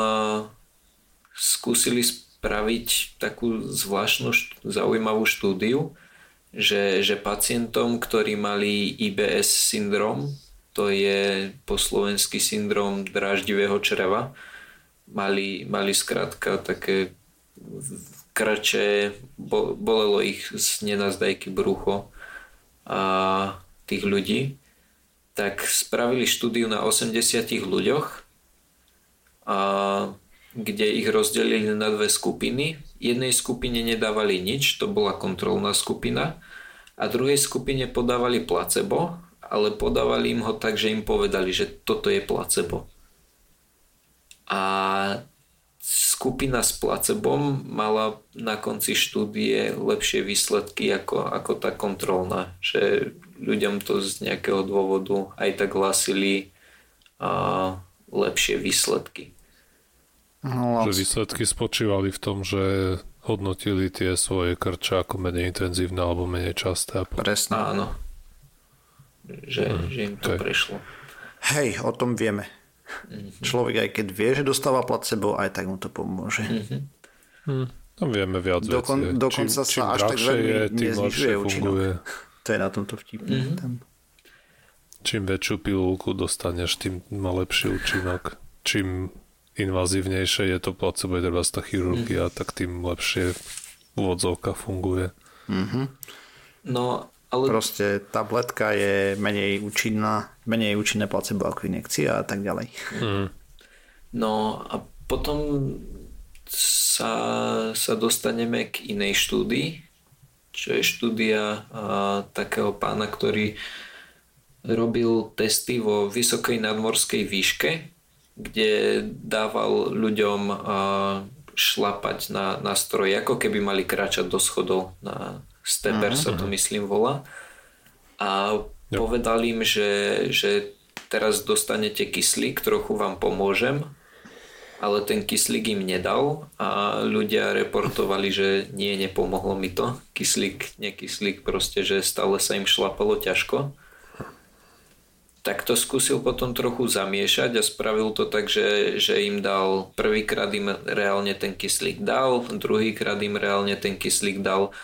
skúsili spraviť takú zvláštnu, zaujímavú štúdiu, že, že pacientom, ktorí mali IBS syndrom, to je po slovensky syndrom dráždivého čreva, mali, mali skrátka také krče, bolelo ich z nenazdajky brucho a tých ľudí, tak spravili štúdiu na 80 ľuďoch, a, kde ich rozdelili na dve skupiny. Jednej skupine nedávali nič, to bola kontrolná skupina, a druhej skupine podávali placebo, ale podávali im ho tak, že im povedali, že toto je placebo. A skupina s placebom mala na konci štúdie lepšie výsledky ako, ako tá kontrolná, že ľuďom to z nejakého dôvodu aj tak hlásili a lepšie výsledky. No, že výsledky spočívali v tom, že hodnotili tie svoje krče ako menej intenzívne alebo menej časté. Presne. Áno. Že, hmm, že im to okay. prešlo. Hej, o tom vieme. Mm-hmm. Človek aj keď vie, že dostáva placebo, aj tak mu to pomôže. Mm-hmm. Hm, tam vieme viac Dokon, veci. Dokonca čím, sa čím až tak veľmi je, neznižuje účinok. To je na tomto vtipné. Mm-hmm. Tam. Čím väčšiu pilulku dostaneš, tým má lepší účinok. Čím invazívnejšie je to placebo, je treba tá chirurgia, mm-hmm. tak tým lepšie úvodzovka funguje. Mm-hmm. No ale... Proste tabletka je menej účinná, menej účinné placebo ako injekcia a tak ďalej. Mm. No a potom sa, sa dostaneme k inej štúdii, čo je štúdia a, takého pána, ktorý robil testy vo vysokej nadmorskej výške, kde dával ľuďom a, šlapať na, na stroje, ako keby mali kráčať do schodov na, Steper sa to myslím volá. A jo. povedal im, že, že teraz dostanete kyslík, trochu vám pomôžem, ale ten kyslík im nedal a ľudia reportovali, že nie, nepomohlo mi to. Kyslík, nekyslík, proste, že stále sa im šlapalo ťažko. Tak to skúsil potom trochu zamiešať a spravil to tak, že, že im dal, prvýkrát im reálne ten kyslík dal, druhýkrát im reálne ten kyslík dal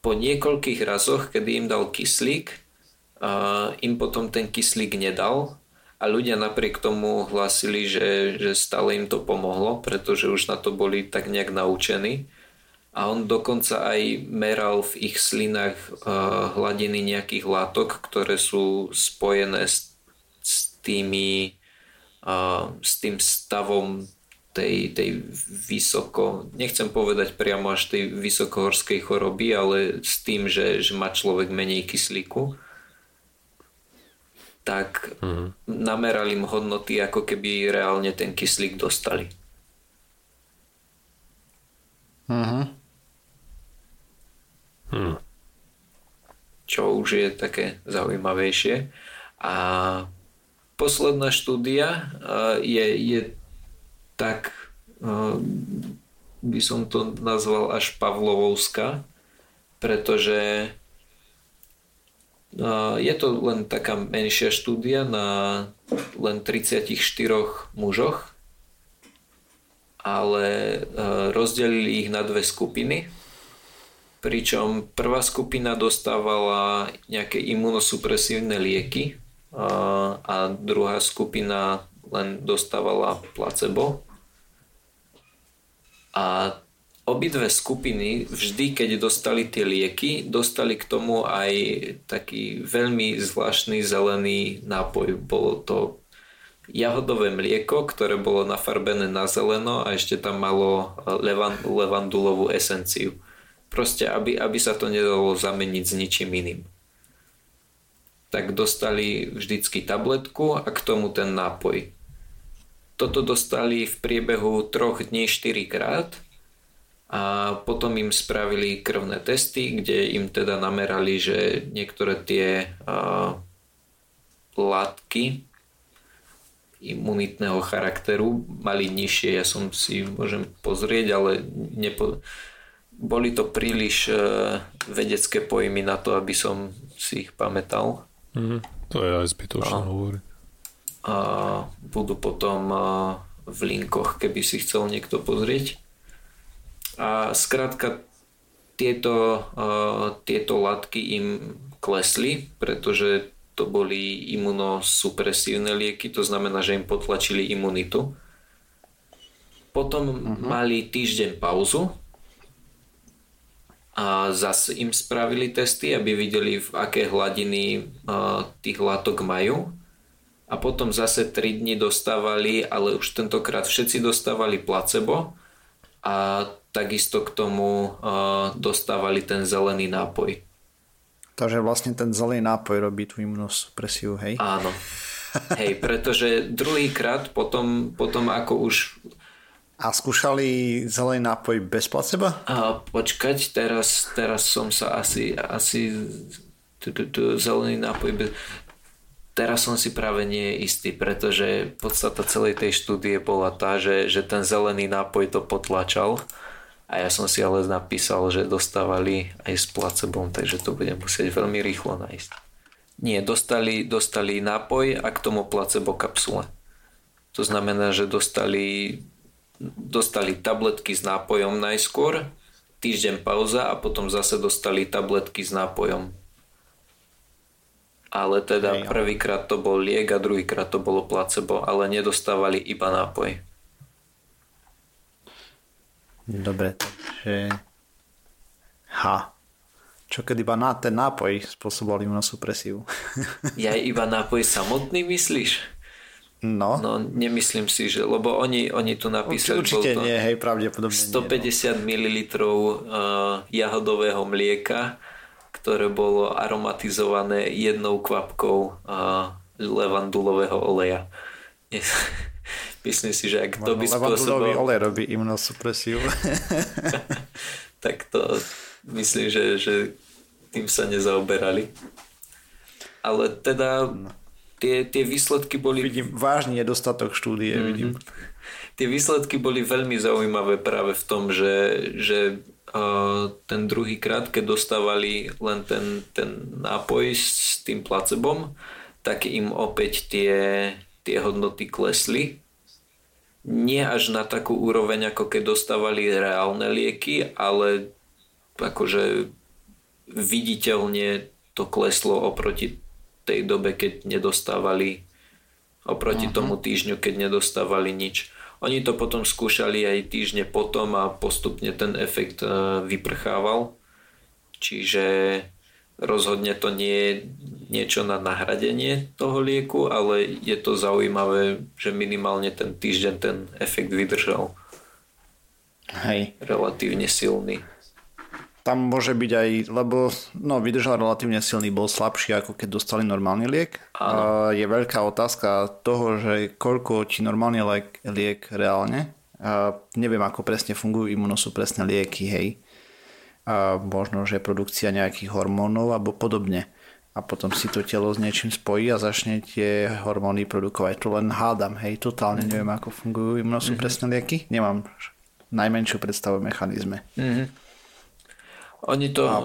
po niekoľkých razoch, kedy im dal kyslík, a im potom ten kyslík nedal a ľudia napriek tomu hlásili, že, že stále im to pomohlo, pretože už na to boli tak nejak naučení. A on dokonca aj meral v ich slinách hladiny nejakých látok, ktoré sú spojené s, s tými s tým stavom tej, tej vysoko, nechcem povedať priamo až tej vysokohorskej choroby, ale s tým, že, že má človek menej kyslíku, tak mm-hmm. namerali im hodnoty, ako keby reálne ten kyslík dostali. Mm-hmm. Hmm. Čo už je také zaujímavejšie. A posledná štúdia je, je tak uh, by som to nazval až Pavlovovská, pretože uh, je to len taká menšia štúdia na len 34 mužoch, ale uh, rozdelili ich na dve skupiny, pričom prvá skupina dostávala nejaké imunosupresívne lieky a druhá skupina len dostávala placebo a obidve skupiny vždy, keď dostali tie lieky, dostali k tomu aj taký veľmi zvláštny zelený nápoj. Bolo to jahodové mlieko, ktoré bolo nafarbené na zeleno a ešte tam malo levan, levandulovú esenciu. Proste, aby, aby sa to nedalo zameniť s ničím iným. Tak dostali vždycky tabletku a k tomu ten nápoj. Toto dostali v priebehu troch dní 4 krát a potom im spravili krvné testy, kde im teda namerali, že niektoré tie uh, látky imunitného charakteru mali nižšie. Ja som si môžem pozrieť, ale nepo... boli to príliš uh, vedecké pojmy na to, aby som si ich pamätal. Mm, to je aj zbytočné hovoriť a budú potom v linkoch, keby si chcel niekto pozrieť. A skrátka tieto, tieto látky im klesli, pretože to boli imunosupresívne lieky, to znamená, že im potlačili imunitu. Potom uh-huh. mali týždeň pauzu a zase im spravili testy, aby videli, v aké hladiny tých látok majú. A potom zase 3 dni dostávali, ale už tentokrát všetci dostávali placebo a takisto k tomu dostávali ten zelený nápoj. Takže vlastne ten zelený nápoj robí tú imunosupresiu, hej? Áno. Hej, pretože druhýkrát potom, potom ako už a skúšali zelený nápoj bez placebo? A počkať, teraz, teraz som sa asi, asi zelený nápoj bez... Teraz som si práve nie istý, pretože podstata celej tej štúdie bola tá, že, že ten zelený nápoj to potlačal a ja som si ale napísal, že dostávali aj s placebom, takže to budem musieť veľmi rýchlo nájsť. Nie, dostali, dostali nápoj a k tomu placebo kapsule. To znamená, že dostali dostali tabletky s nápojom najskôr, týždeň pauza a potom zase dostali tabletky s nápojom. Ale teda prvýkrát to bol liek a druhýkrát to bolo placebo, ale nedostávali iba nápoj. Dobre, takže... Ha. Čo keď iba na ten nápoj spôsoboval imunosupresiu? ja iba nápoj samotný myslíš? No. no nemyslím si, že, lebo oni, oni tu napísali, Určite nie, hej, pravdepodobne 150 nie, no. ml uh, jahodového mlieka, ktoré bolo aromatizované jednou kvapkou uh, levandulového oleja. Myslím si, že ak to by spôsoboval... olej robí imunosupresiu. tak to myslím, že, že tým sa nezaoberali. Ale teda no tie, tie výsledky boli... Vidím vážny nedostatok štúdie, mm-hmm. vidím. Tie výsledky boli veľmi zaujímavé práve v tom, že, že ten druhý krát, keď dostávali len ten, ten nápoj s tým placebom, tak im opäť tie, tie hodnoty klesli. Nie až na takú úroveň, ako keď dostávali reálne lieky, ale akože viditeľne to kleslo oproti tej dobe, keď nedostávali oproti uh-huh. tomu týždňu, keď nedostávali nič. Oni to potom skúšali aj týždne potom a postupne ten efekt e, vyprchával. Čiže rozhodne to nie je niečo na nahradenie toho lieku, ale je to zaujímavé, že minimálne ten týždeň ten efekt vydržal. Hej. Relatívne silný tam môže byť aj, lebo no, vydržal relatívne silný, bol slabší ako keď dostali normálny liek. A je veľká otázka toho, že koľko ti normálny liek, liek reálne. A neviem, ako presne fungujú imunosupresné lieky, hej. A možno, že produkcia nejakých hormónov alebo podobne. A potom si to telo s niečím spojí a začne tie hormóny produkovať. To len hádam, hej, totálne neviem, ako fungujú imunosupresné mm-hmm. lieky. Nemám najmenšiu predstavu o mechanizme. Mm-hmm. Oni to, a...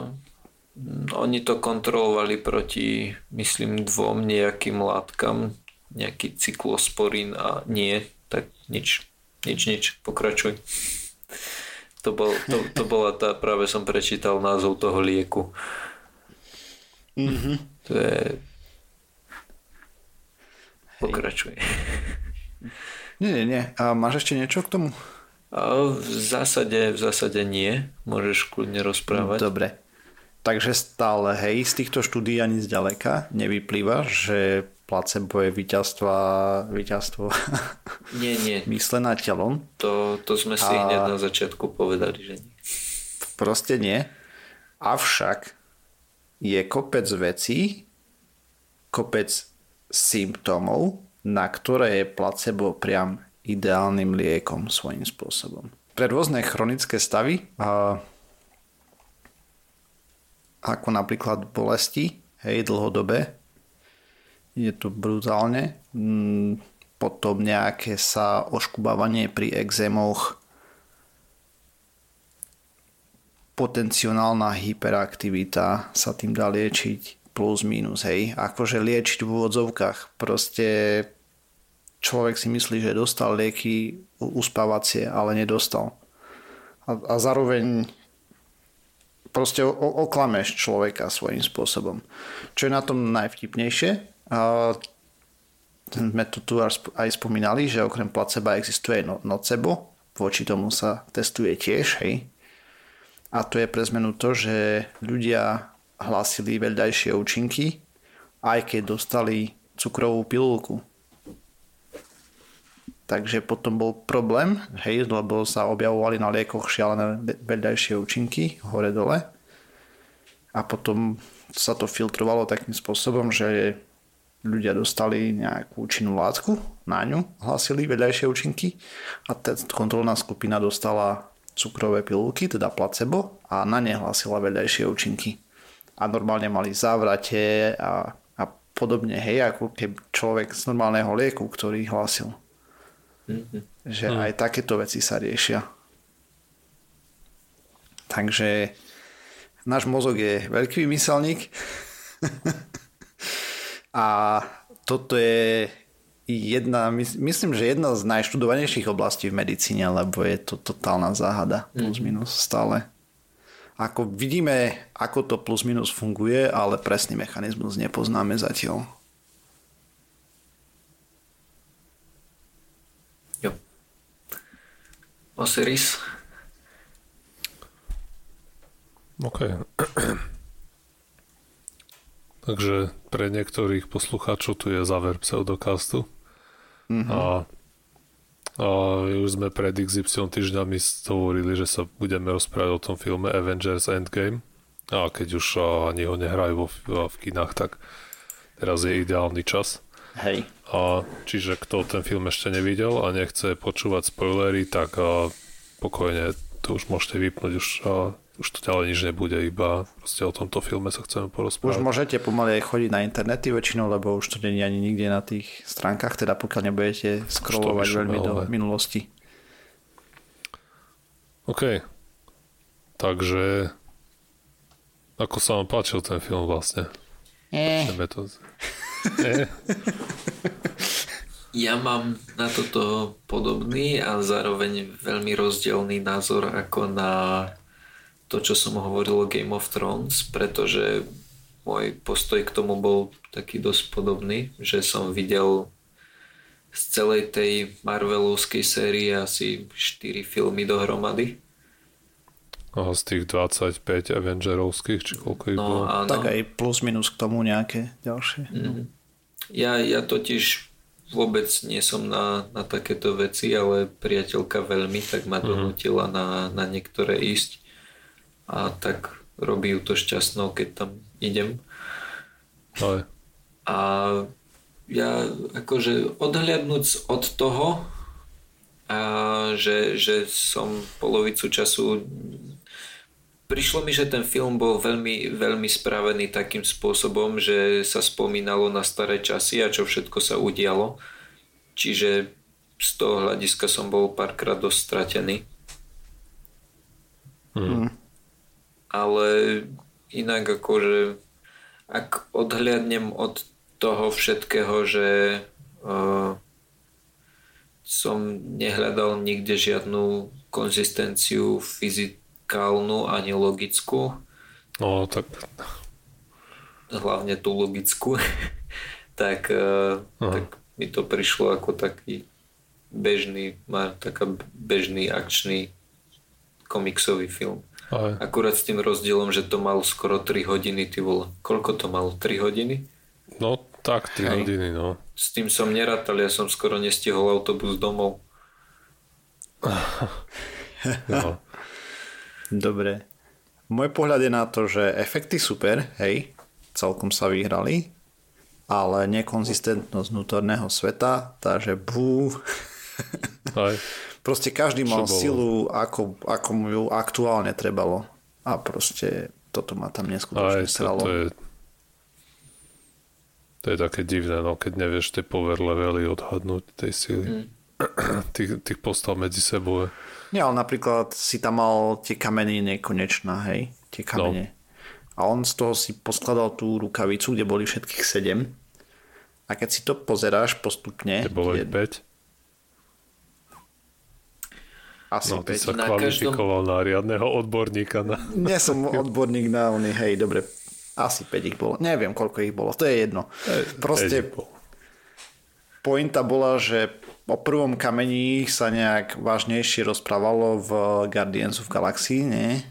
oni to kontrolovali proti, myslím, dvom nejakým látkam, nejaký cyklosporín a nie, tak nič, nič, nič, pokračuj. To, bol, to, to bola tá, práve som prečítal názov toho lieku. Mm-hmm. To je... Pokračuj. Nie, nie, nie. A máš ešte niečo k tomu? V zásade, v zásade nie. Môžeš kľudne rozprávať. Dobre. Takže stále, hej, z týchto štúdí ani zďaleka nevyplýva, že placebo je víťazstvo, víťazstvo nie, nie. myslená telom. To, to sme si a... hneď na začiatku povedali, že nie. Proste nie. Avšak je kopec vecí, kopec symptómov, na ktoré je placebo priam ideálnym liekom svojím spôsobom. Pre rôzne chronické stavy, ako napríklad bolesti, hej, dlhodobé, je to brutálne, mm, potom nejaké sa oškubávanie pri exémoch, potenciálna hyperaktivita sa tým dá liečiť plus minus, hej. Akože liečiť v úvodzovkách. Proste človek si myslí, že dostal lieky uspávacie, ale nedostal. A, a zároveň proste oklameš človeka svojím spôsobom. Čo je na tom najvtipnejšie, a sme to tu aj spomínali, že okrem placeba existuje no, nocebo, voči tomu sa testuje tiež, hej. A to je pre zmenu to, že ľudia hlásili vedľajšie účinky, aj keď dostali cukrovú pilulku. Takže potom bol problém, hej, lebo sa objavovali na liekoch šialené vedľajšie účinky hore-dole. A potom sa to filtrovalo takým spôsobom, že ľudia dostali nejakú účinnú látku, na ňu hlásili vedľajšie účinky a tá kontrolná skupina dostala cukrové pilulky, teda placebo a na ne hlásila vedľajšie účinky. A normálne mali závrate a, a podobne, hej, ako keby človek z normálneho lieku, ktorý hlásil. Mm-hmm. Že mm. aj takéto veci sa riešia. Takže náš mozog je veľký vymyselník a toto je jedna, myslím, že jedna z najštudovanejších oblastí v medicíne, lebo je to totálna záhada plus mhm. minus stále. Ako vidíme, ako to plus minus funguje, ale presný mechanizmus nepoznáme zatiaľ. Osiris. OK. Takže pre niektorých poslucháčov tu je záver pseudokastu. Mm-hmm. A, a už sme pred XY týždňami hovorili, že sa budeme rozprávať o tom filme Avengers Endgame. A keď už ani ho nehrajú vo, v kinách, tak teraz je ideálny čas. Hej. A čiže kto ten film ešte nevidel a nechce počúvať spoilery, tak a, pokojne to už môžete vypnúť, už, a, už to ďalej nič nebude, iba proste o tomto filme sa chceme porozprávať. Už môžete pomaly aj chodiť na internety väčšinou, lebo už to nie je ani nikde na tých stránkach, teda pokiaľ nebudete scrollovať veľmi do minulosti. OK. Takže ako sa vám páčil ten film vlastne? Eh. to... Ja mám na toto podobný a zároveň veľmi rozdielný názor ako na to, čo som hovoril o Game of Thrones, pretože môj postoj k tomu bol taký dosť podobný, že som videl z celej tej Marvelovskej série asi 4 filmy dohromady. A z tých 25 Avengerovských, či koľko ich no, bolo? Áno. Tak aj plus minus k tomu nejaké ďalšie. Mm-hmm. Ja, ja totiž vôbec nie som na, na takéto veci, ale priateľka veľmi, tak ma mhm. donútila na, na niektoré ísť a tak robí ju to šťastnou, keď tam idem. Ale. A ja akože odhľadnúť od toho, a že, že som polovicu času Prišlo mi, že ten film bol veľmi, veľmi spravený takým spôsobom, že sa spomínalo na staré časy a čo všetko sa udialo. Čiže z toho hľadiska som bol párkrát dosť stratený. Mm. Ale inak akože ak odhliadnem od toho všetkého, že uh, som nehľadal nikde žiadnu konzistenciu fyzickú muzikálnu ani logickú. No, tak... Hlavne tú logickú. tak, uh, tak mi to prišlo ako taký bežný, má taká bežný akčný komiksový film. Aj. Akurát s tým rozdielom, že to malo skoro 3 hodiny, ty vole. Koľko to malo? 3 hodiny? No tak, 3 Hej. hodiny, no. S tým som nerátal, ja som skoro nestihol autobus domov. no. Dobre. Môj pohľad je na to, že efekty super, hej, celkom sa vyhrali, ale nekonzistentnosť vnútorného sveta, takže bú. Aj. Proste každý mal silu, ako, ako mu ju aktuálne trebalo. A proste toto ma tam neskutočne Aj, sralo. To, to, je, to je také divné, no, keď nevieš tie power levely odhadnúť tej sily. Mm. tých, tých postav medzi sebou. Nie, ale napríklad si tam mal tie kameny nekonečná, hej, tie kamene. No. A on z toho si poskladal tú rukavicu, kde boli všetkých sedem. A keď si to pozeráš postupne... Kde bolo je... 5? Asi no, 5. sa na kvalifikoval každom... na riadného odborníka. Na... Nie som odborník na oný, hej, dobre. Asi 5 ich bolo. Neviem, koľko ich bolo. To je jedno. Proste pointa bola, že o prvom kameni sa nejak vážnejšie rozprávalo v Guardians of Galaxy, nie?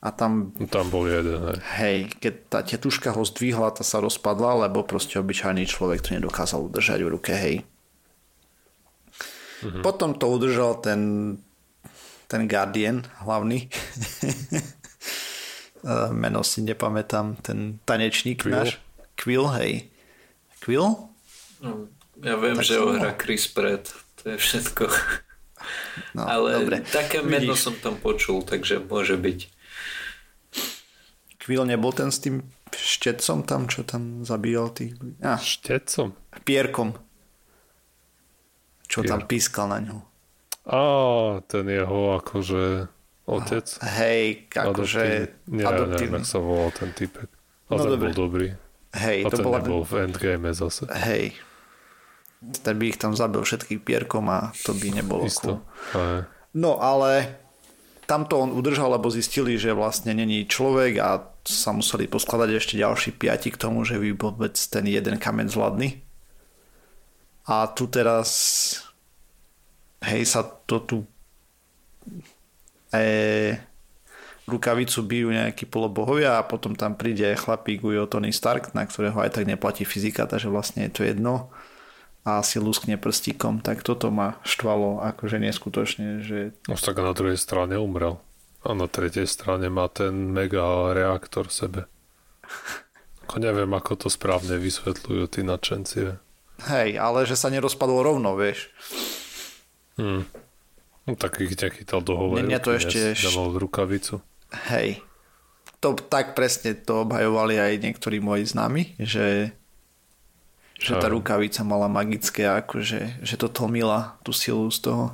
a tam, No, Tam bol jeden, hej. hej, keď tá tetuška ho zdvihla, tá sa rozpadla, lebo proste obyčajný človek to nedokázal udržať v ruke, hej. Mm-hmm. Potom to udržal ten, ten Guardian hlavný. Eh, Meno si nepamätám, ten tanečník Quill? náš. Quill, hej. Quill? No, ja viem, Tak že ho hrá Chris Pratt. To je všetko. No, Ale dobre. také meno Vidíš. som tam počul, takže môže byť. Quill nebol ten s tým štecom tam, čo tam zabíjal tých... Ah, Štecom. pierkom. Čo tam Pier. pískal na ňu. Á, ten jeho akože otec. Hej, akože Adoptív- Nie, neviem, adoptívny. jak sa volal ten typek. A No ten dobre. bol dobrý. Hej, A to ten bola... nebol v Endgame zase. Hej. Ten by ich tam zabil všetkých pierkom a to by nebolo Isto. cool. No ale tamto on udržal, lebo zistili, že vlastne není človek a sa museli poskladať ešte ďalší piati k tomu, že by vôbec ten jeden kameň zvládny. A tu teraz hej sa to tu e, rukavicu bijú nejakí polobohovia a potom tam príde chlapík Ujo Tony Stark, na ktorého aj tak neplatí fyzika, takže vlastne je to jedno a si luskne prstíkom, tak toto ma štvalo akože neskutočne, že Už tak na druhej strane umrel. A na tretej strane má ten mega reaktor v sebe. Ako neviem, ako to správne vysvetľujú tí nadšenci. hej, ale že sa nerozpadol rovno, vieš. Hm. No, tak ich nechytal do hovej nie, to ešte- Dával rukavicu. Hej. To tak presne to obhajovali aj niektorí moji známi, že, že tá rukavica mala magické, akože, že to tlmila tú silu z toho.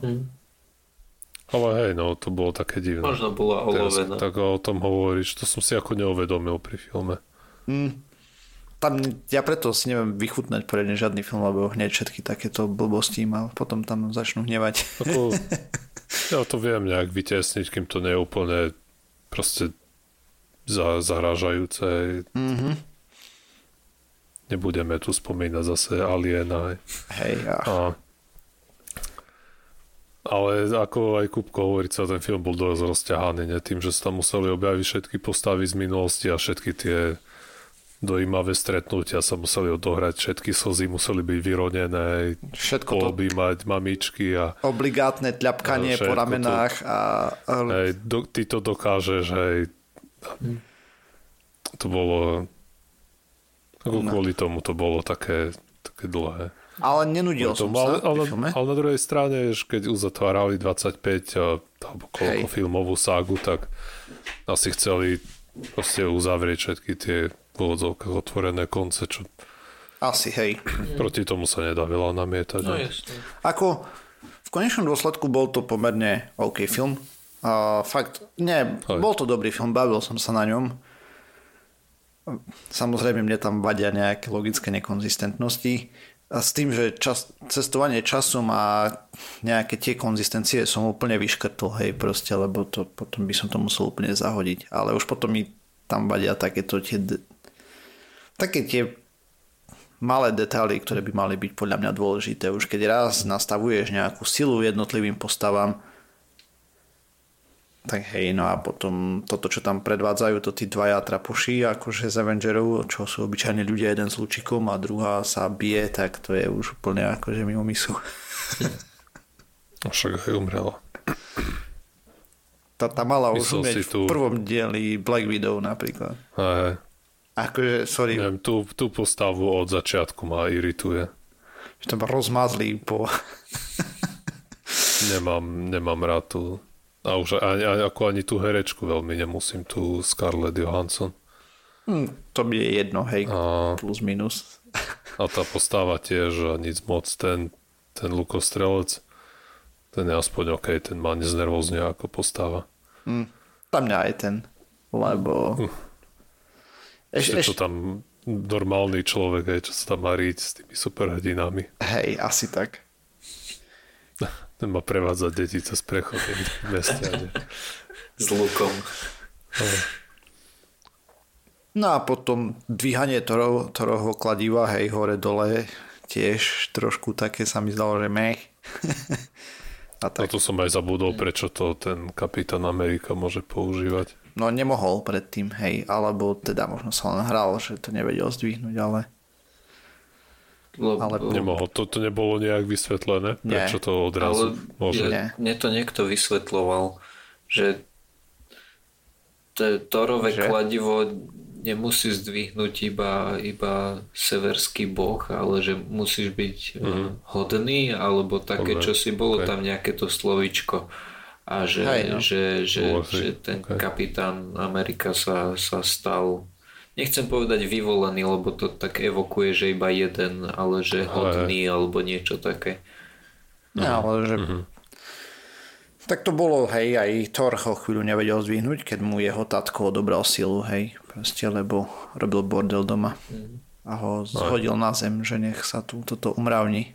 Ale hej, no to bolo také divné. Možno bola Teraz, olovená. tak o tom hovoríš, to som si ako neuvedomil pri filme. Mm. Tam, ja preto si neviem vychutnať poriadne žiadny film, lebo hneď všetky takéto blbosti ma potom tam začnú hnevať. Ako, ja to viem nejak vytesniť, kým to nie je úplne proste za, zaražajúce. Mhm. Nebudeme tu spomínať zase Aliena. hej. Hej, a... A, ale ako aj Kupko hovorí, celý ten film bol dosť rozťahaný, ne? tým, že sa tam museli objaviť všetky postavy z minulosti a všetky tie dojímavé stretnutia sa museli odohrať, všetky slzy museli byť vyronené, všetko to poobímať mamičky a obligátne tľapkanie No, po všetko to- ramenách a, a hej, do, ty to dokážeš, hej. To bolo ako No. kvôli tomu to bolo také, také dlhé. ale nenudil som tomu, sa ale, ale, filme. ale na druhej strane, keď uzatvárali 25 a- alebo koľko Hej. filmovú ságu, tak asi chceli proste uzavrieť všetky tie v otvorené konce, čo Asi, hej. proti tomu sa nedá veľa namietať. No jasne. Ako v konečnom dôsledku bol to pomerne OK film. A fakt, nie, Hej. bol to dobrý film, bavil som sa na ňom. Samozrejme, mne tam vadia nejaké logické nekonzistentnosti. A s tým, že čas, cestovanie časom a nejaké tie konzistencie som úplne vyškrtol, hej, proste, lebo to, potom by som to musel úplne zahodiť. Ale už potom mi tam vadia takéto tie, také tie malé detaily, ktoré by mali byť podľa mňa dôležité. Už keď raz nastavuješ nejakú silu jednotlivým postavám, tak hej, no a potom toto, čo tam predvádzajú, to tí dvaja trapoši, akože z Avengerov, čo sú obyčajní ľudia, jeden s lúčikom a druhá sa bije, tak to je už úplne akože mimo misu. A Však aj umrela. Tá, tá mala už si v tu- prvom dieli Black Widow napríklad. Hej, Akože, sorry, neviem, tú, tú postavu od začiatku ma irituje. že tam rozmazli po... Nemám, nemám rád tú a už ani, ani, ako ani tú herečku veľmi nemusím, tú Scarlett Johansson. Hm, to mi je jedno, hej, A, plus minus. a tá postava tiež nic moc, ten, ten lukostrelec, ten je aspoň OK, ten ma neznervozňuje ako postava. Hm, tam mňa aj ten, lebo... Eš, Ešte eš, to tam normálny človek, aj, čo sa tam má riť s tými superhrdinami. hej, asi tak. Ten má prevádzať deti cez prechod v meste. S lukom. No a potom dvíhanie toro, toroho kladiva, hej, hore dole, tiež trošku také sa mi zdalo, že mech. a A tak. No to som aj zabudol, prečo to ten kapitán Amerika môže používať. No nemohol predtým, hej, alebo teda možno sa len hral, že to nevedel zdvihnúť, ale... Lebo... Ale... Nemohol, to, to nebolo nejak vysvetlené, prečo Nie. to odrazu ale môže. Nie. Mne to niekto vysvetloval, že to Torové že? kladivo nemusí zdvihnúť iba, iba severský boh, ale že musíš byť mm-hmm. hodný, alebo také, okay. čo si bolo okay. tam nejaké to slovičko. A že, Hej, no. že, že, že ten okay. kapitán Amerika sa, sa stal nechcem povedať vyvolený, lebo to tak evokuje, že iba jeden, ale že hodný ale... alebo niečo také. No, ale že mm-hmm. Tak to bolo, hej, aj Thor ho chvíľu nevedel zdvihnúť, keď mu jeho tatko odobral silu, hej, proste, lebo robil bordel doma a ho zhodil na zem, že nech sa tu toto umravní.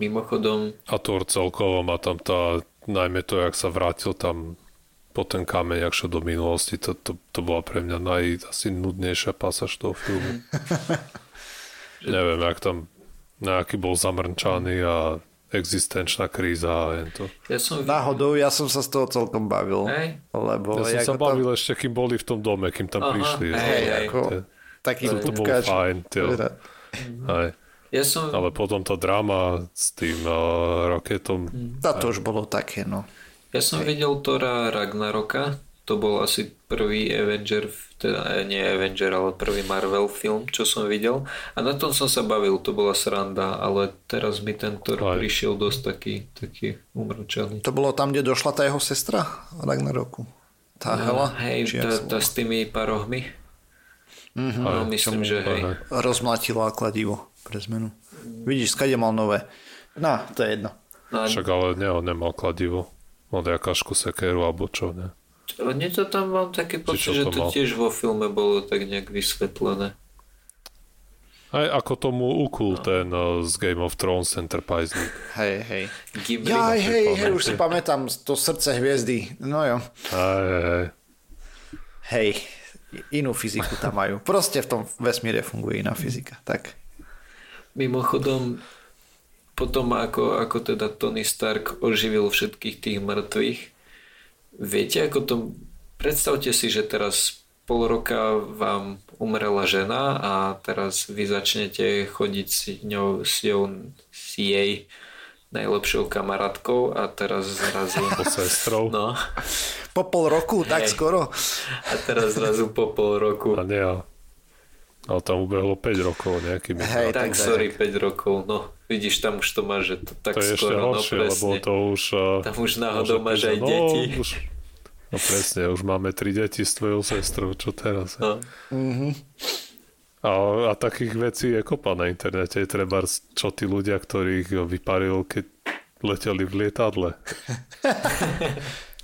Mimochodom... A Thor celkovo má tam tá, najmä to, jak sa vrátil tam po ten kameň, ak do minulosti, to, to, to bola pre mňa naj, asi nudnejšia pasáž toho filmu. Neviem, jak tam nejaký bol zamrčaný a existenčná kríza a to. Ja som... Náhodou, ja som sa z toho celkom bavil. Hej. Lebo ja som sa bavil tam... ešte, kým boli v tom dome, kým tam Aha, prišli. Hej, hej, ako... Taký to, to bolo fajn. Hej. Ja som... Ale potom tá drama s tým uh, raketom. Tá to už bolo také, no. Ja som hej. videl Tora Ragnaroka, to bol asi prvý Avenger, teda nie Avenger, ale prvý Marvel film, čo som videl. A na tom som sa bavil, to bola sranda, ale teraz mi tento Aj. prišiel dosť taký, taký umrčaný. To bolo tam, kde došla tá jeho sestra Ragnaroku? Tá no, Hela? Hej, tá, tá s tými parohmi. Mm-hmm. No, myslím, že hej. Rozmlatila kladivo pre zmenu. Vidíš, skade mal nové. No, to je jedno. No, Však ale ne, on nemal kladivo. Mal jakášku sekeru alebo čo, ne? Nie to tam mám taký pocit, že to mal? tiež vo filme bolo tak nejak vysvetlené. Aj ako tomu ukul no. ten uh, z Game of Thrones Enterprise. Hej, hej. Ja, hej, hej, hej, už si pamätám to srdce hviezdy. No jo. Hej, hej. Hej, inú fyziku tam majú. Proste v tom vesmíre funguje iná fyzika. Tak. Mimochodom, potom ako, ako teda Tony Stark oživil všetkých tých mŕtvych, Viete, ako to... Predstavte si, že teraz pol roka vám umrela žena a teraz vy začnete chodiť s ňou, s, ňou, s jej najlepšou kamarátkou a teraz zrazu... Po sestrou. No. Po pol roku, tak Hej. skoro. A teraz zrazu po pol roku. A nie, ale tam ubehlo 5 rokov nejakými. Hej, tak, tak sorry, 5 rokov, no vidíš, tam už to máš, že to tak to je skoro, ešte no horšie, no presne. lebo to už... Tam už náhodou máš aj no, deti. Už, no presne, už máme tri deti s tvojou sestrou, čo teraz? No. Mm-hmm. A, a takých vecí je kopa na internete. Je treba, čo tí ľudia, ktorých vyparil, keď leteli v lietadle.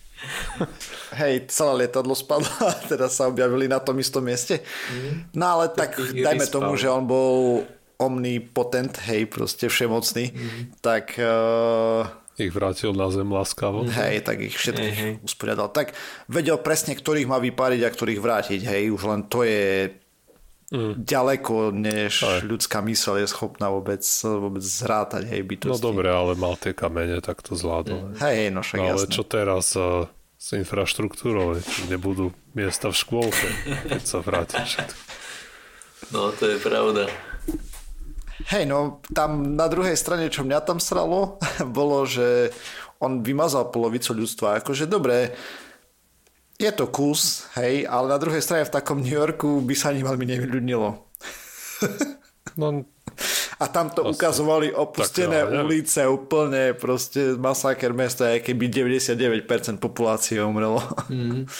Hej, celé lietadlo spadlo a teraz sa objavili na tom istom mieste. Mm. No ale tak, tak dajme tomu, že on bol omnipotent, hej, proste všemocný, mm. tak... Uh, ich vrátil na zem láskavo. Hej, tak ich všetkých hej, hej. usporiadal. Tak vedel presne, ktorých má vypáriť a ktorých vrátiť, hej, už len to je mm. ďaleko, než Aj. ľudská mysl je schopná vôbec, vôbec zrátať, hej, bytosti. No dobre, ale mal tie kamene, tak to zvládol. Mm. Hej, no však no, ale jasné. čo teraz uh, s infraštruktúrou, nebudú miesta v škôlke, keď sa vrátiš. No, to je pravda. Hej, no tam na druhej strane, čo mňa tam sralo, bolo, že on vymazal polovicu ľudstva. Akože dobre, je to kus, hej, ale na druhej strane v takom New Yorku by sa ani veľmi nevyľudnilo. No, a tam to ukazovali opustené tak, ja, ulice, úplne proste masaker mesta, aj keby 99% populácie umrelo. Mm.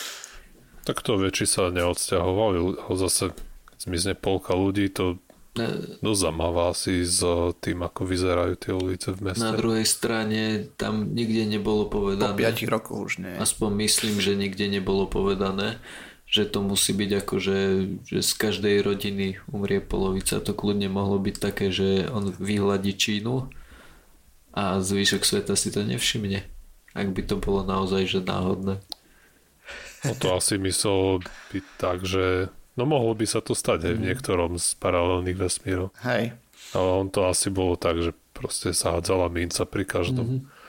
Tak to vie, či sa neodsťahovali, zase keď zmizne polka ľudí, to No zamáva si s tým, ako vyzerajú tie ulice v meste. Na druhej strane tam nikde nebolo povedané. Po 5 rokoch už nie. Aspoň myslím, že nikde nebolo povedané, že to musí byť ako, že, že z každej rodiny umrie polovica. To kľudne mohlo byť také, že on vyhľadí Čínu a zvyšok sveta si to nevšimne. Ak by to bolo naozaj že náhodné. No to asi myslel byť tak, že No mohlo by sa to stať aj v mhm. niektorom z paralelných vesmírov. Hej. Ale on to asi bolo tak, že proste sa hádzala minca pri každom. Mm-hmm.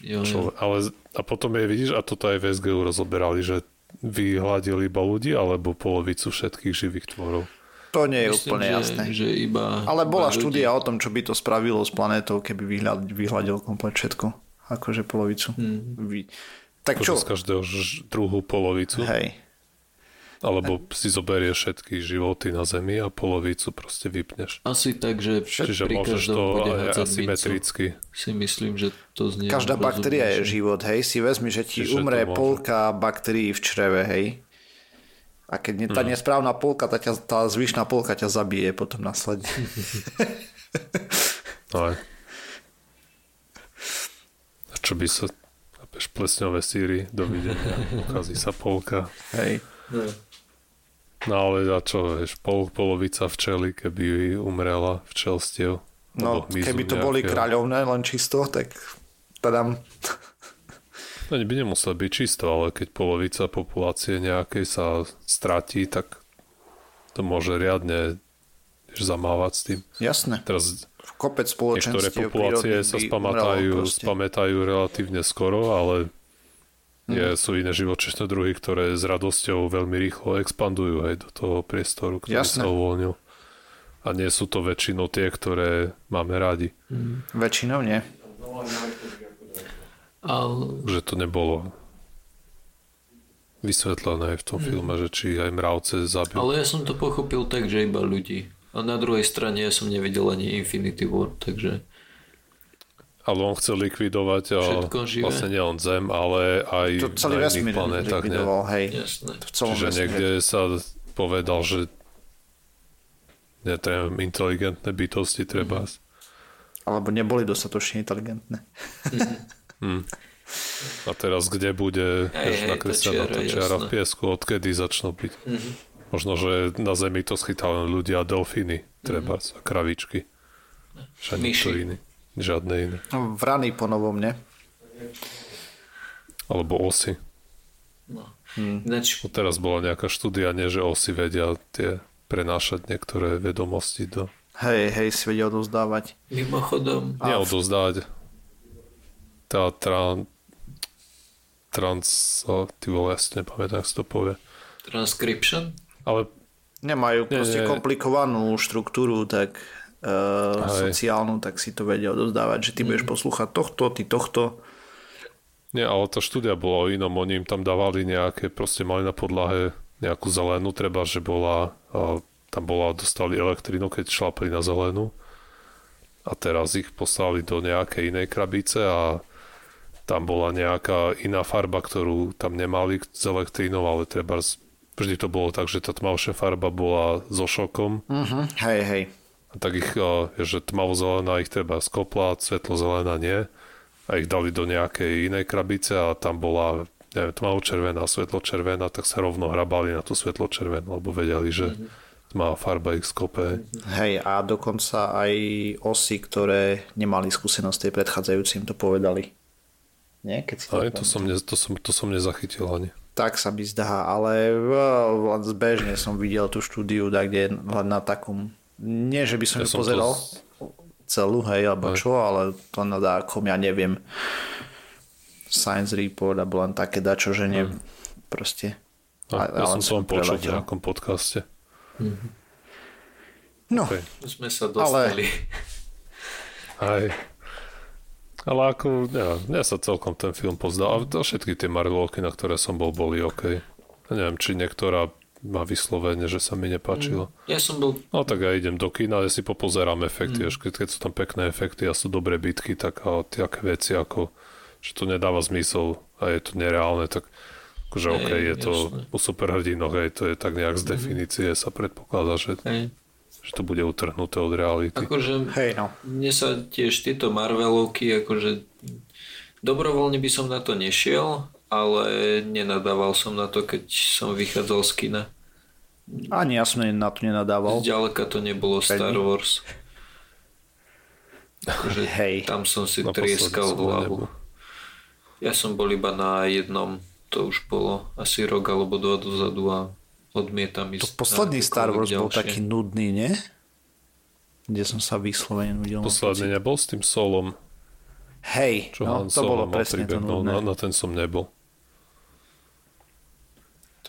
Jo, jo. Ale, a potom je, vidíš, a toto aj v SGU rozoberali, že vyhľadili iba ľudí alebo polovicu všetkých živých tvorov. To nie je Myslím, úplne že, jasné. Že iba, Ale bola iba štúdia ľudí. o tom, čo by to spravilo s planétou, keby vyhľad, vyhľadil komplet všetko. Akože polovicu. Mhm. Vy... Tak čo? z každého druhú polovicu. Hej. Alebo si zoberieš všetky životy na Zemi a polovicu proste vypneš. Asi tak, že Čiže pri môžeš to asymetricky. Si myslím, že to znie Každá baktéria je rozumnejšie. život, hej. Si vezmi, že ti Čiže umre polka baktérií v čreve, hej. A keď nie, tá Mhm. nesprávna polka, tá, ťa, tá zvyšná polka ťa zabije potom následne. Aj. A čo by sa plesňové síry, dovidenia, ukazí sa polka. hej. No. No ale a čo, vieš, pol, polovica včely, keby umrela včelstiev. No, keby to boli nejakého. kráľovné len čisto, tak tadam. No by nemusel byť čisto, ale keď polovica populácie nejakej sa stratí, tak to môže riadne zamávať s tým. Jasné. Teraz Kopec niektoré spoločenstiev populácie prírodných sa spamatajú, spamatajú relatívne skoro, ale Mhm. je, sú iné živočíšne druhy, ktoré s radosťou veľmi rýchlo expandujú aj do toho priestoru, ktorý Jasné. sa uvoľnil. A nie sú to väčšinou tie, ktoré máme radi. Väčšinou nie. Ale Že to nebolo vysvetlené v tom filme, že či aj mravce zabil. Ale ja som to pochopil tak, že iba ľudí. A na druhej strane ja som nevidel ani Infinity War, takže Ale on chcel likvidovať a Všetko živé. vlastne nie len Zem, ale aj To celý na iných planetách. Likvidoval, hej. jasné. V celom Čiže vesmíre. niekde sa povedal, že netreba inteligentné bytosti treba. Mhm. Alebo neboli dostatočne inteligentné. Hm. A teraz kde bude hej, nakreslená tá čiara, v piesku, odkedy začnú byť. Mhm. Možno, že na Zemi to schytá len ľudia a delfíny, treba, a kravičky. Však Myši. iný. Žiadne iné. No, vrany po novom, ne? Alebo osy. No. Hm. Ináč, No teraz bola nejaká štúdia, nie, že osy vedia tie prenášať niektoré vedomosti do... Hej, hej, si vedia odozdávať. mimochodom, Nie odozdať. Tá tran... Trans... Ty vole, ja si nepamätám, jak to povie. transcription, Ale Nemajú Nie, proste nie. komplikovanú štruktúru, tak uh, sociálnu, tak si to vedia odozdávať, že ty budeš poslúchať tohto, ty tohto. Nie, ale tá štúdia bola o inom, oni im tam dávali nejaké, proste mali na podlahe nejakú zelenú, treba, že bola, a tam bola, dostali elektrinu, keď šlapli na zelenú a teraz ich poslali do nejakej inej krabice a tam bola nejaká iná farba, ktorú tam nemali s elektrínou, ale treba vždy to bolo tak, že tá tmavšia farba bola so šokom Uh-huh. Hej, hej. Tak ich, a, že tmavo-zelená ich treba skopla, svetlo-zelená nie a ich dali do nejakej inej krabice a tam bola neviem, tmavo-červená, svetlo-červená, tak sa rovno hrabali na tú svetlo-červenú, lebo vedeli, že tmavá farba ich skope. Hej, a dokonca aj osy, ktoré nemali skúsenosť tej predchádzajúcej, im to povedali. Nie? Keď si Aj, to to som, ne, to, som, to som nezachytil ani. Tak sa mi zdá, ale len zbežne som videl tú štúdiu, kde na takom... Nie, že by som Ja ju som pozeral to celú, hej, alebo Hej. čo, ale to na dákom, ja neviem, Science Report, alebo len také dačo, že ne... Proste... No, A- ja a som len to som len počul v nejakom podcaste. No, Okay. sme sa dostali. Aj. Ale ako, ja, mne sa celkom ten film pozdal. A všetky tie Marvelovky, na ktoré som bol, boli OK. Ja neviem, či niektorá má vyslovene, že sa mi nepáčilo. Ja som bol No tak ja idem do kina, ja si popozerám efekty, mm. keď, keď sú tam pekné efekty a sú dobré bitky, tak a také veci ako, že to nedáva zmysel a je to nereálne, tak akože Hej, OK, je to jasné. u superhrdinoch, hej, to je tak nejak z definície sa predpokladá, že, hej, že to bude utrhnuté od reality. akože hej, no. mne sa tiež tieto Marvelovky, akože dobrovoľne by som na to nešiel, ale nenadával som na to, keď som vychádzal z kina. Ani ja som na to nenadával. Zďaleka to nebolo Star. Wars. Akože Hej. tam som si Naposledy trieskal som hlavu. Ja som bol iba na jednom, to už bolo asi rok alebo dva dozadu a odmietam To ísť posledný na Star Wars akékoľvek bol ďalšie. taký nudný, nie? kde som sa vyslovene nudil. Posledne nebol s tým solom. Hej, Čo no, Han to bolo Solo presne to príbeh, no, nudné. na, na ten som nebol.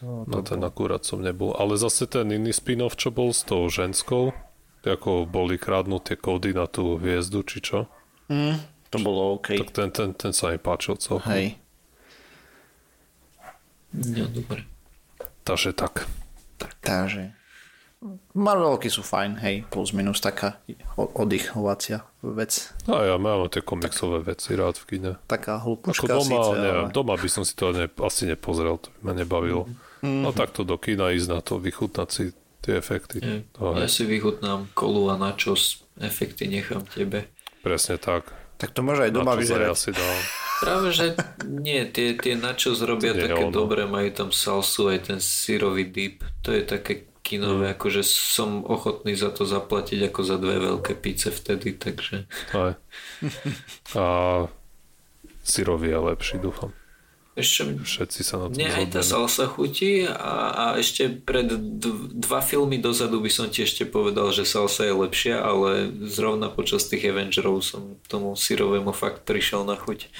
To, Na ten akurát som nebol. Ale zase ten iný spin-off, čo bol s tou ženskou, ako boli kradnuté kódy na tú hviezdu, či čo, mm, to bolo OK. tak ten, ten, ten sa mi páčil celkom. Hej. No, dobre. Takže tak. Takže Marvelky sú fajn, hej, plus minus taká oddychovacia vec. A ja mám tie komiksové veci rád v kine. Taká Ako hlúpočka doma, síce, neviem, ale... doma by som si to ne, asi nepozrel, to by ma nebavilo. Mhm. No takto do kina ísť na to, vychutnať si tie efekty. Ja, To ja si vychutnám kolu a načos, efekty nechám tebe. presne tak. Tak to môže aj doma Na čo sa ja vyzerať. si dám. Práve, že nie, tie, tie načos robia To nie je také ono. dobré, majú tam salsu, aj ten sírový dip. To je také kinové, Mm. akože som ochotný za to zaplatiť ako za dve veľké píce vtedy, takže Aj. A syrový je lepší, dúfam. ešte Všetci sa na tom mne aj tá salsa chutí a, a ešte pred dva filmy dozadu by som ti ešte povedal, že salsa je lepšia, ale zrovna počas tých Avengerov som tomu syrovému fakt prišiel na chuť.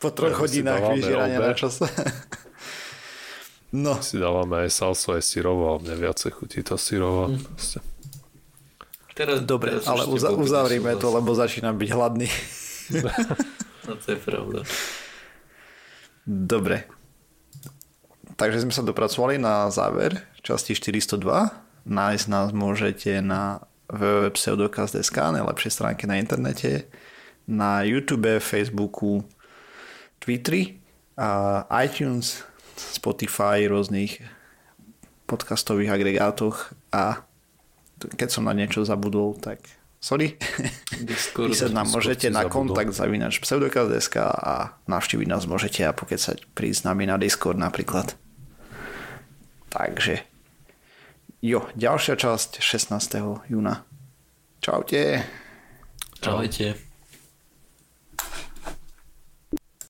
Po troch Ja, hodinách vyžierania na čas. No, Si dávame aj salsu, aj syrovú, ale mne viacej chutí tá syrová. Mm. Proste. Teraz, dobre, teraz ale uza- tebou uzavrime to, lebo začínam byť hladný. No to je pravda. Dobre. Takže sme sa dopracovali na záver časti 402. Nájsť nás môžete na www.pseudokaz.sk, najlepšej stránke na internete, na YouTube, Facebooku, Twitteri, a iTunes, Spotify, rôznych podcastových agregátoch a keď som na niečo zabudol, tak sorry. Discord. Písať nám Discord môžete na zabudol. kontakt zavinač pseudokaz.sk a navštíviť nás môžete a pokiaľ sa prísť s nami na Discord napríklad. Takže jo, ďalšia časť 16. júna. Čaute. Čaute.